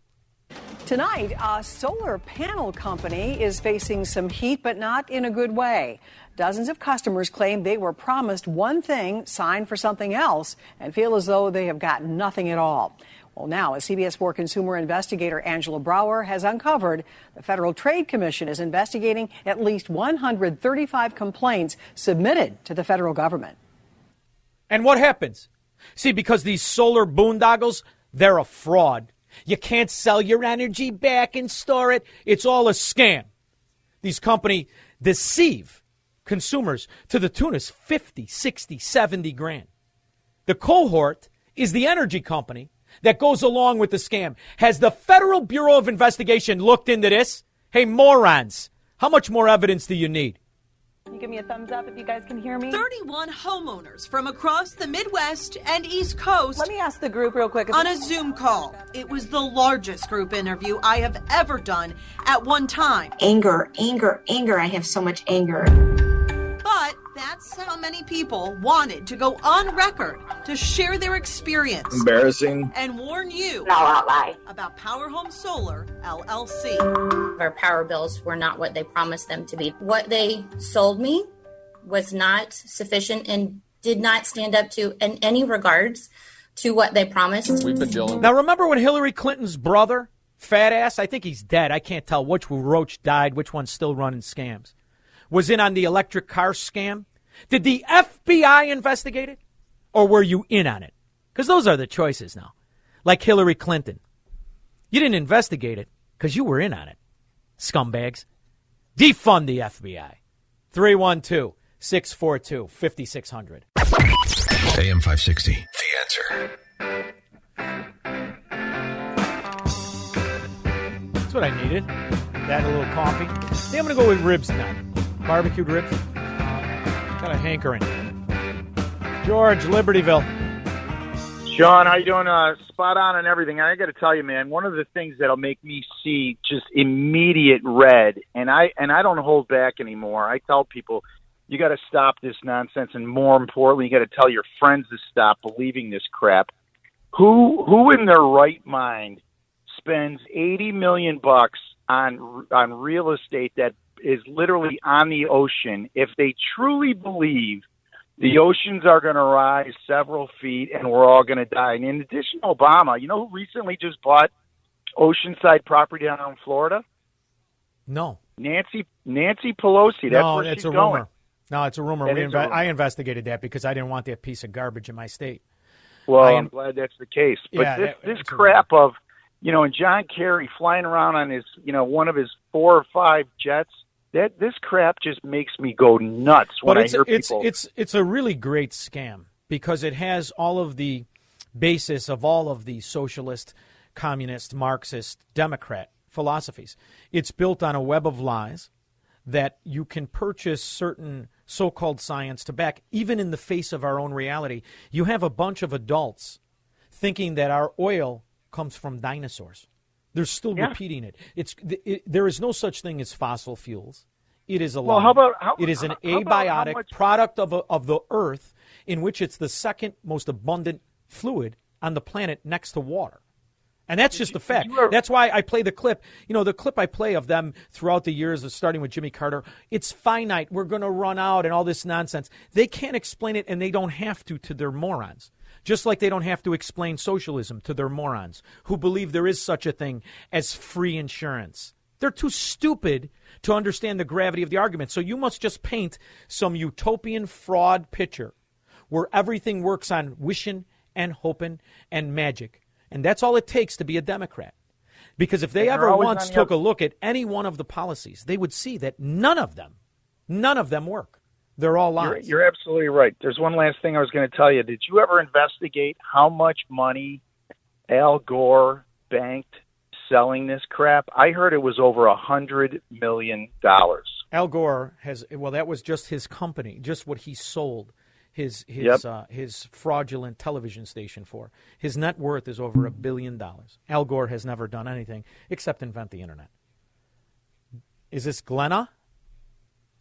[SPEAKER 41] Tonight, a solar panel company is facing some heat, but not in a good way. Dozens of customers claim they were promised one thing, signed for something else, and feel as though they have gotten nothing at all. Well, now, a CBS 4 consumer investigator Angela Brower has uncovered the Federal Trade Commission is investigating at least 135 complaints submitted to the federal government.
[SPEAKER 1] And what happens? See, because these solar boondoggles, they're a fraud. You can't sell your energy back and store it. It's all a scam. These company deceive consumers to the tune of 50, 60, 70 grand. The cohort is the energy company that goes along with the scam. Has the Federal Bureau of Investigation looked into this? Hey, morons, how much more evidence do you need?
[SPEAKER 42] Can you give me a thumbs up if you guys can hear me?
[SPEAKER 43] 31 homeowners from across the Midwest and East Coast.
[SPEAKER 42] Let me ask the group real quick.
[SPEAKER 43] On a Zoom call. It was the largest group interview I have ever done at one time.
[SPEAKER 44] Anger, anger, anger. I have so much anger.
[SPEAKER 43] But that's how many people wanted to go on record to share their experience.
[SPEAKER 45] Embarrassing.
[SPEAKER 43] And warn you
[SPEAKER 44] No, I'll lie.
[SPEAKER 43] about Power Home Solar LLC.
[SPEAKER 27] Our power bills were not what they promised them to be. What they sold me was not sufficient and did not stand up to, in any regards, to what they promised.
[SPEAKER 1] We've been dealing. Now, remember when Hillary Clinton's brother, fat ass, I think he's dead. I can't tell which Roach died, which one's still running scams, was in on the electric car scam? Did the FBI investigate it? Or were you in on it? Because those are the choices now. Like Hillary Clinton. You didn't investigate it because you were in on it. Scumbags. Defund the FBI. 312 642 5600.
[SPEAKER 18] AM 560. The answer.
[SPEAKER 1] That's what I needed. That and a little coffee. Yeah, I'm going to go with ribs now. Barbecued ribs. Kind of hankering. George, Libertyville.
[SPEAKER 46] Shaun, how you doing? Uh, spot on and everything. I got to tell you, man, one of the things that'll make me see just immediate red, and I and I don't hold back anymore. I tell people, you got to stop this nonsense, and more importantly, you got to tell your friends to stop believing this crap. Who who in their right mind spends eighty million bucks on on real estate that is literally on the ocean if they truly believe the oceans are going to rise several feet and we're all going to die. And in addition, Obama, you know who recently just bought oceanside property down in Florida?
[SPEAKER 1] No.
[SPEAKER 46] Nancy Nancy Pelosi. That's
[SPEAKER 1] no,
[SPEAKER 46] where
[SPEAKER 1] it's
[SPEAKER 46] she's
[SPEAKER 1] a
[SPEAKER 46] going.
[SPEAKER 1] rumor. No, it's a rumor.
[SPEAKER 46] Is a rumor.
[SPEAKER 1] I investigated that because I didn't want that piece of garbage in my state.
[SPEAKER 46] Well,
[SPEAKER 1] I
[SPEAKER 46] I'm glad that's the case. But
[SPEAKER 1] Yeah,
[SPEAKER 46] this
[SPEAKER 1] that-
[SPEAKER 46] this crap of you know, and John Kerry flying around on his you know one of his four or five jets. That this crap just makes me go nuts when
[SPEAKER 1] but
[SPEAKER 46] I
[SPEAKER 1] it's
[SPEAKER 46] hear
[SPEAKER 1] it's
[SPEAKER 46] people.
[SPEAKER 1] it's it's a really great scam because it has all of the basis of all of the socialist, communist, Marxist, Democrat philosophies. It's built on a web of lies that you can purchase certain so-called science to back even in the face of our own reality. You have a bunch of adults thinking that our oil comes from dinosaurs. They're still
[SPEAKER 46] Yeah.
[SPEAKER 1] repeating it. It's it, there is no such thing as fossil fuels. It is a
[SPEAKER 46] Well, how about- how-
[SPEAKER 1] it is an
[SPEAKER 46] how
[SPEAKER 1] abiotic
[SPEAKER 46] much-
[SPEAKER 1] product of, a, of the earth in which it's the second most abundant fluid on the planet next to water. And that's just a fact. That's why I play the clip. You know, the clip I play of them throughout the years, of starting with Jimmy Carter. It's finite. We're going to run out and all this nonsense. They can't explain it, and they don't have to to their morons. Just like they don't have to explain socialism to their morons who believe there is such a thing as free insurance. They're too stupid to understand the gravity of the argument. So you must just paint some utopian fraud picture where everything works on wishing and hoping and magic. And that's all it takes to be a Democrat. Because if they ever once took a look at any one of the policies, they would see that none of them, none of them work. They're all
[SPEAKER 46] You're,
[SPEAKER 1] lies.
[SPEAKER 46] you're absolutely right. There's one last thing I was going to tell you. Did you ever investigate how much money Al Gore banked selling this crap? I heard it was over a hundred million dollars.
[SPEAKER 1] Al Gore has well, that was just his company, just what he sold his his
[SPEAKER 46] Yep.
[SPEAKER 1] uh, his fraudulent television station for. His net worth is over a billion dollars. Al Gore has never done anything except invent the internet. Is this Glenna?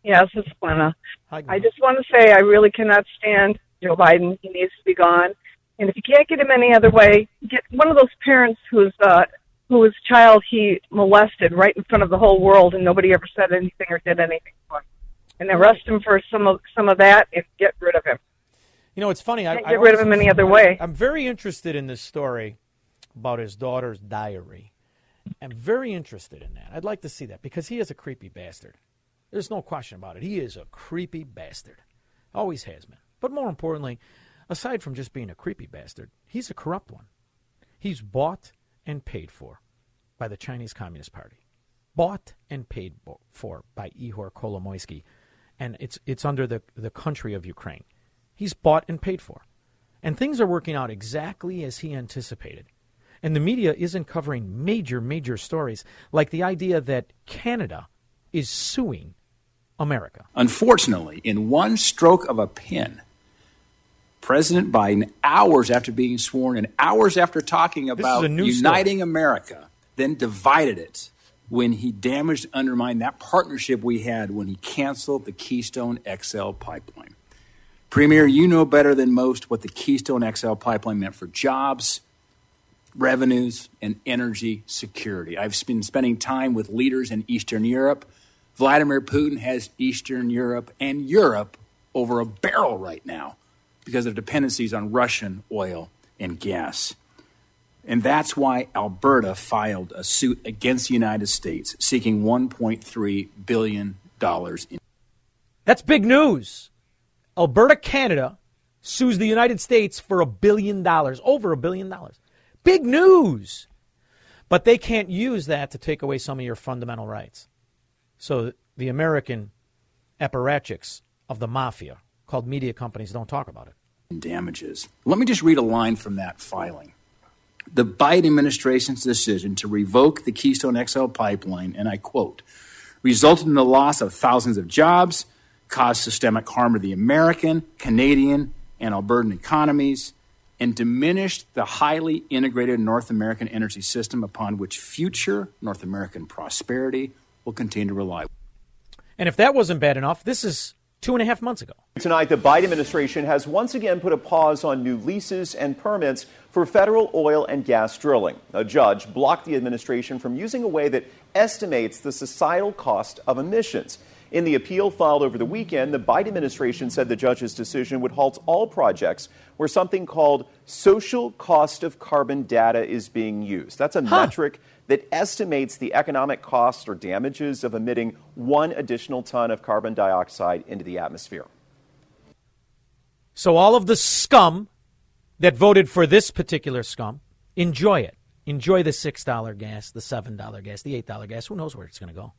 [SPEAKER 47] Yes, it's Glenna.
[SPEAKER 1] Hi,
[SPEAKER 47] I just want to say I really cannot stand Joe Biden. He needs to be gone. And if you can't get him any other way, get one of those parents whose uh, whose child he molested right in front of the whole world, and nobody ever said anything or did anything for him. And arrest him for some of some of that and get rid of him.
[SPEAKER 1] You know, it's funny. I
[SPEAKER 47] get rid of him any other way.
[SPEAKER 1] I'm very interested in this story about his daughter's diary. I'm very interested in that. I'd like to see that because he is a creepy bastard. There's no question about it. He is a creepy bastard. Always has been. But more importantly, aside from just being a creepy bastard, he's a corrupt one. He's bought and paid for by the Chinese Communist Party. bought and paid for by Ihor Kolomoisky, and it's it's under the the country of Ukraine. He's bought and paid for, and things are working out exactly as he anticipated. And the media isn't covering major major stories like the idea that Canada is suing America.
[SPEAKER 46] Unfortunately, in one stroke of a pen, President Biden, hours after being sworn and hours after talking about uniting story. America, then divided it when he damaged, undermined that partnership we had when he canceled the Keystone XL pipeline. Premier, you know better than most what the Keystone XL pipeline meant for jobs, revenues, and energy security. I've been spending time with leaders in Eastern Europe. Vladimir Putin has Eastern Europe and Europe over a barrel right now because of dependencies on Russian oil and gas. And that's why Alberta filed a suit against the United States seeking $1.3 billion in.
[SPEAKER 1] That's big news. Alberta, Canada sues the United States for a billion dollars, over a billion dollars. Big news. But they can't use that to take away some of your fundamental rights. So the American apparatchiks of the mafia, called media companies, don't talk about it
[SPEAKER 46] damages. Let me just read a line from that filing. The Biden administration's decision to revoke the Keystone XL pipeline, and I quote, resulted in the loss of thousands of jobs, caused systemic harm to the American, Canadian, and Albertan economies, and diminished the highly integrated North American energy system upon which future North American prosperity will continue to rely.
[SPEAKER 1] And if that wasn't bad enough, this is two and a half months ago.
[SPEAKER 48] Tonight, the Biden administration has once again put a pause on new leases and permits for federal oil and gas drilling. A judge blocked the administration from using a way that estimates the societal cost of emissions. In the appeal filed over the weekend, the Biden administration said the judge's decision would halt all projects where something called social cost of carbon data is being used. That's a huh. metric that estimates the economic costs or damages of emitting one additional ton of carbon dioxide into the atmosphere.
[SPEAKER 1] So, all of the scum that voted for this particular scum, enjoy it. Enjoy the $6 gas, the $7 gas, the $8 gas. Who knows where it's going to go?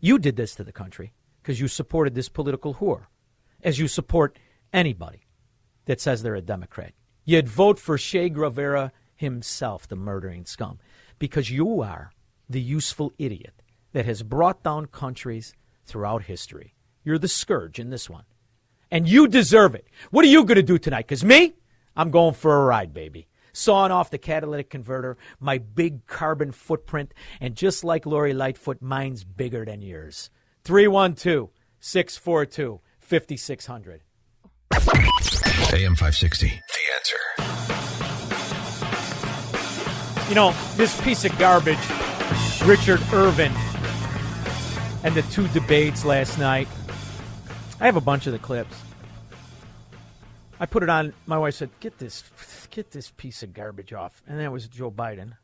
[SPEAKER 1] You did this to the country because you supported this political whore, as you support anybody that says they're a Democrat. You'd vote for Che Guevara himself, the murdering scum because you are the useful idiot that has brought down countries throughout history. You're the scourge in this one. And you deserve it. What are you going to do tonight? Because me, I'm going for a ride, baby. Sawing off the catalytic converter, my big carbon footprint, and just like Lori Lightfoot, mine's bigger than yours. 312 642 5600.
[SPEAKER 13] AM 560. The answer.
[SPEAKER 1] You know, this piece of garbage, Richard Irvin, and the two debates last night. I have a bunch of the clips. I put it on. My wife said, "Get this, get this piece of garbage off," and that was Joe Biden.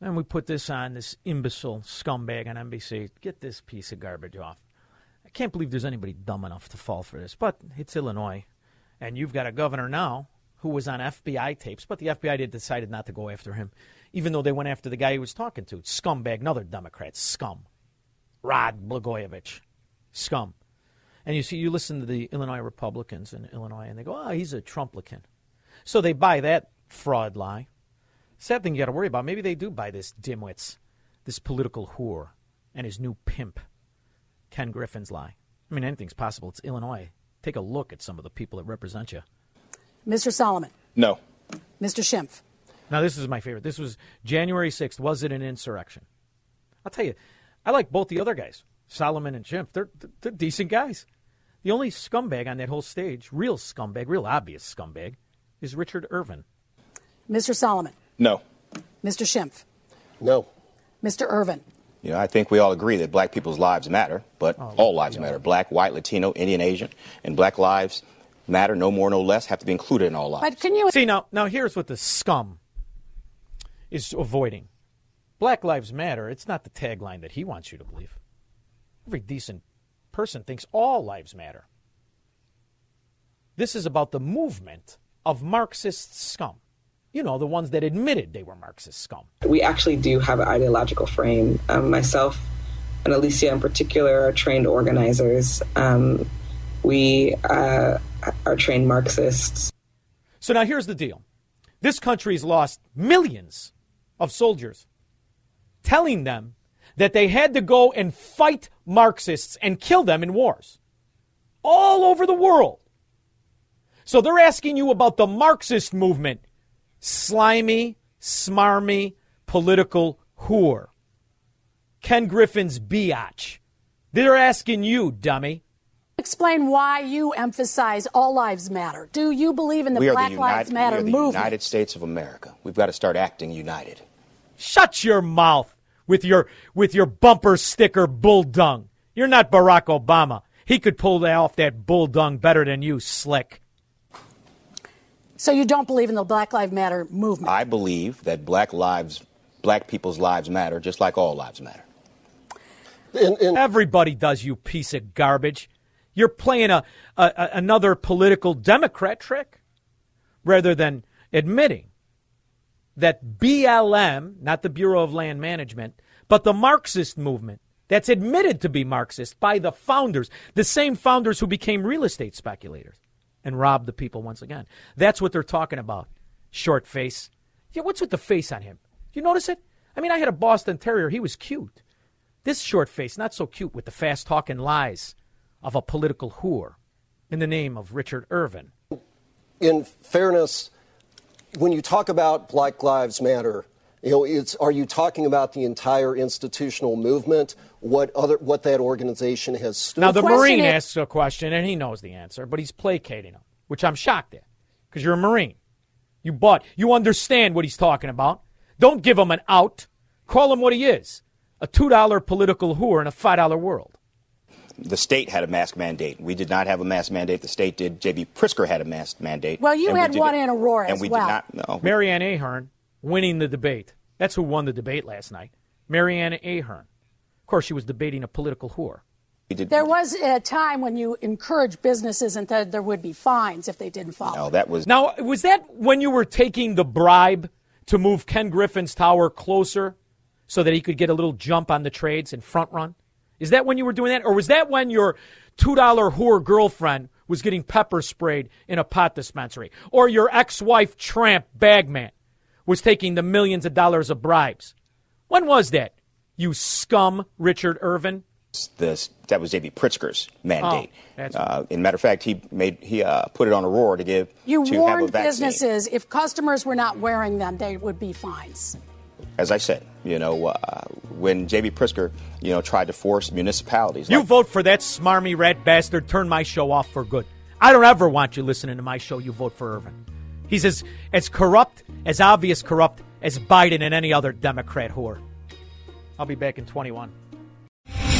[SPEAKER 1] And we put this on this imbecile scumbag on NBC. Get this piece of garbage off. I can't believe there's anybody dumb enough to fall for this, but it's Illinois, and you've got a governor now who was on FBI tapes, but the FBI decided not to go after him, even though they went after the guy he was talking to. Scumbag, another Democrat, scum. Rod Blagojevich, scum. And you see, you listen to the Illinois Republicans in Illinois, and they go, oh, he's a Trumplican. So they buy that fraud lie. Sad thing you got to worry about, maybe they do buy this dimwits, this political whore, and his new pimp, Ken Griffin's lie. I mean, anything's possible. It's Illinois. Take a look at some of the people that represent you.
[SPEAKER 49] Mr. Solomon.
[SPEAKER 46] No.
[SPEAKER 49] Mr. Schimpf.
[SPEAKER 1] Now, this is my favorite. This was January 6th. Was it an insurrection? I'll tell you, I like both the other guys, Solomon and Schimpf. They're, they're decent guys. The only scumbag on that whole stage, real scumbag, real obvious scumbag, is Richard Irvin.
[SPEAKER 49] Mr. Solomon.
[SPEAKER 46] No.
[SPEAKER 49] Mr. Schimpf.
[SPEAKER 46] No.
[SPEAKER 49] Mr. Irvin.
[SPEAKER 18] You know, I think we all agree that black people's lives matter, but oh, all lives yeah. matter. Black, white, Latino, Indian, Asian, and black lives matter, no more, no less, have to be included in all lives.
[SPEAKER 49] But can you
[SPEAKER 1] see now? Now here's what the scum is avoiding. Black Lives Matter. It's not the tagline that he wants you to believe. Every decent person thinks all lives matter. This is about the movement of Marxist scum. you know, the ones that admitted they were Marxist scum.
[SPEAKER 50] We actually do have an ideological frame. Um, myself and Alicia, in particular, are trained organizers. Um, we uh, are trained Marxists.
[SPEAKER 1] So now here's the deal this country's lost millions of soldiers, telling them that they had to go and fight Marxists and kill them in wars all over the world. So they're asking you about the Marxist movement. Slimy, smarmy, political whore. Ken Griffin's biatch. They're asking you, dummy.
[SPEAKER 49] Explain why you emphasize all lives matter. Do you believe in the
[SPEAKER 18] we
[SPEAKER 49] Black
[SPEAKER 18] the
[SPEAKER 49] Lives Matter
[SPEAKER 18] we are the
[SPEAKER 49] movement?
[SPEAKER 18] United States of America. We've got to start acting united.
[SPEAKER 1] Shut your mouth with your with your bumper sticker bull dung. You're not Barack Obama. He could pull off that bull dung better than you, slick.
[SPEAKER 49] So you don't believe in the Black Lives Matter movement?
[SPEAKER 18] I believe that black lives, black people's lives matter, just like all lives matter.
[SPEAKER 1] Everybody does, you piece of garbage. You're playing a, a, another political Democrat trick rather than admitting that BLM, not the Bureau of Land Management, but the Marxist movement that's admitted to be Marxist by the founders, the same founders who became real estate speculators and robbed the people once again. That's what they're talking about. Short face. Yeah, what's with the face on him? You notice it? I mean, I had a Boston Terrier. He was cute. This short face, not so cute with the fast talking lies of a political whore in the name of Richard Irvin.
[SPEAKER 51] In fairness, when you talk about Black Lives Matter, you know, it's, are you talking about the entire institutional movement? What other what that organization has stood
[SPEAKER 1] Now the
[SPEAKER 51] for?
[SPEAKER 1] Marine asks a question and he knows the answer, but he's placating him, which I'm shocked at, because you're a Marine. You bought you understand what he's talking about. Don't give him an out. Call him what he is a $2 political whore in a $5 world.
[SPEAKER 18] The state had a mask mandate. We did not have a mask mandate. The state did. J.B. Pritzker had a mask mandate.
[SPEAKER 49] Well, you had
[SPEAKER 18] we
[SPEAKER 49] one
[SPEAKER 18] it,
[SPEAKER 49] in Aurora
[SPEAKER 18] and
[SPEAKER 49] as
[SPEAKER 18] we
[SPEAKER 49] well.
[SPEAKER 18] did not. No,
[SPEAKER 1] Mary Ann Ahern winning the debate. That's who won the debate last night. Mary Ann Ahern. Of course, she was debating a political whore.
[SPEAKER 49] There was a time when you encouraged businesses and said there would be fines if they didn't follow.
[SPEAKER 18] No, that was
[SPEAKER 1] now. Was that when you were taking the bribe to move Ken Griffin's tower closer so that he could get a little jump on the trades and front run? Is that when you were doing that, or was that when your two dollar whore girlfriend was getting pepper sprayed in a pot dispensary, or your ex-wife tramp bagman was taking the millions of dollars of bribes? When was that? You scum, Richard Irvin.
[SPEAKER 18] This that was J.B. Pritzker's mandate.
[SPEAKER 1] Oh, that's
[SPEAKER 18] uh, in matter of fact, he made he uh, put it on Aurora to give
[SPEAKER 49] You
[SPEAKER 18] to have a
[SPEAKER 49] warned businesses if customers were not wearing them, there would be fines.
[SPEAKER 18] As I said, you know, uh, when J.B. Pritzker, you know, tried to force municipalities.
[SPEAKER 1] You
[SPEAKER 18] like-
[SPEAKER 1] vote for that smarmy rat bastard, turn my show off for good. I don't ever want you listening to my show. You vote for Irvin. He's as, as corrupt, as obvious corrupt as Biden and any other Democrat whore. I'll be back in 21.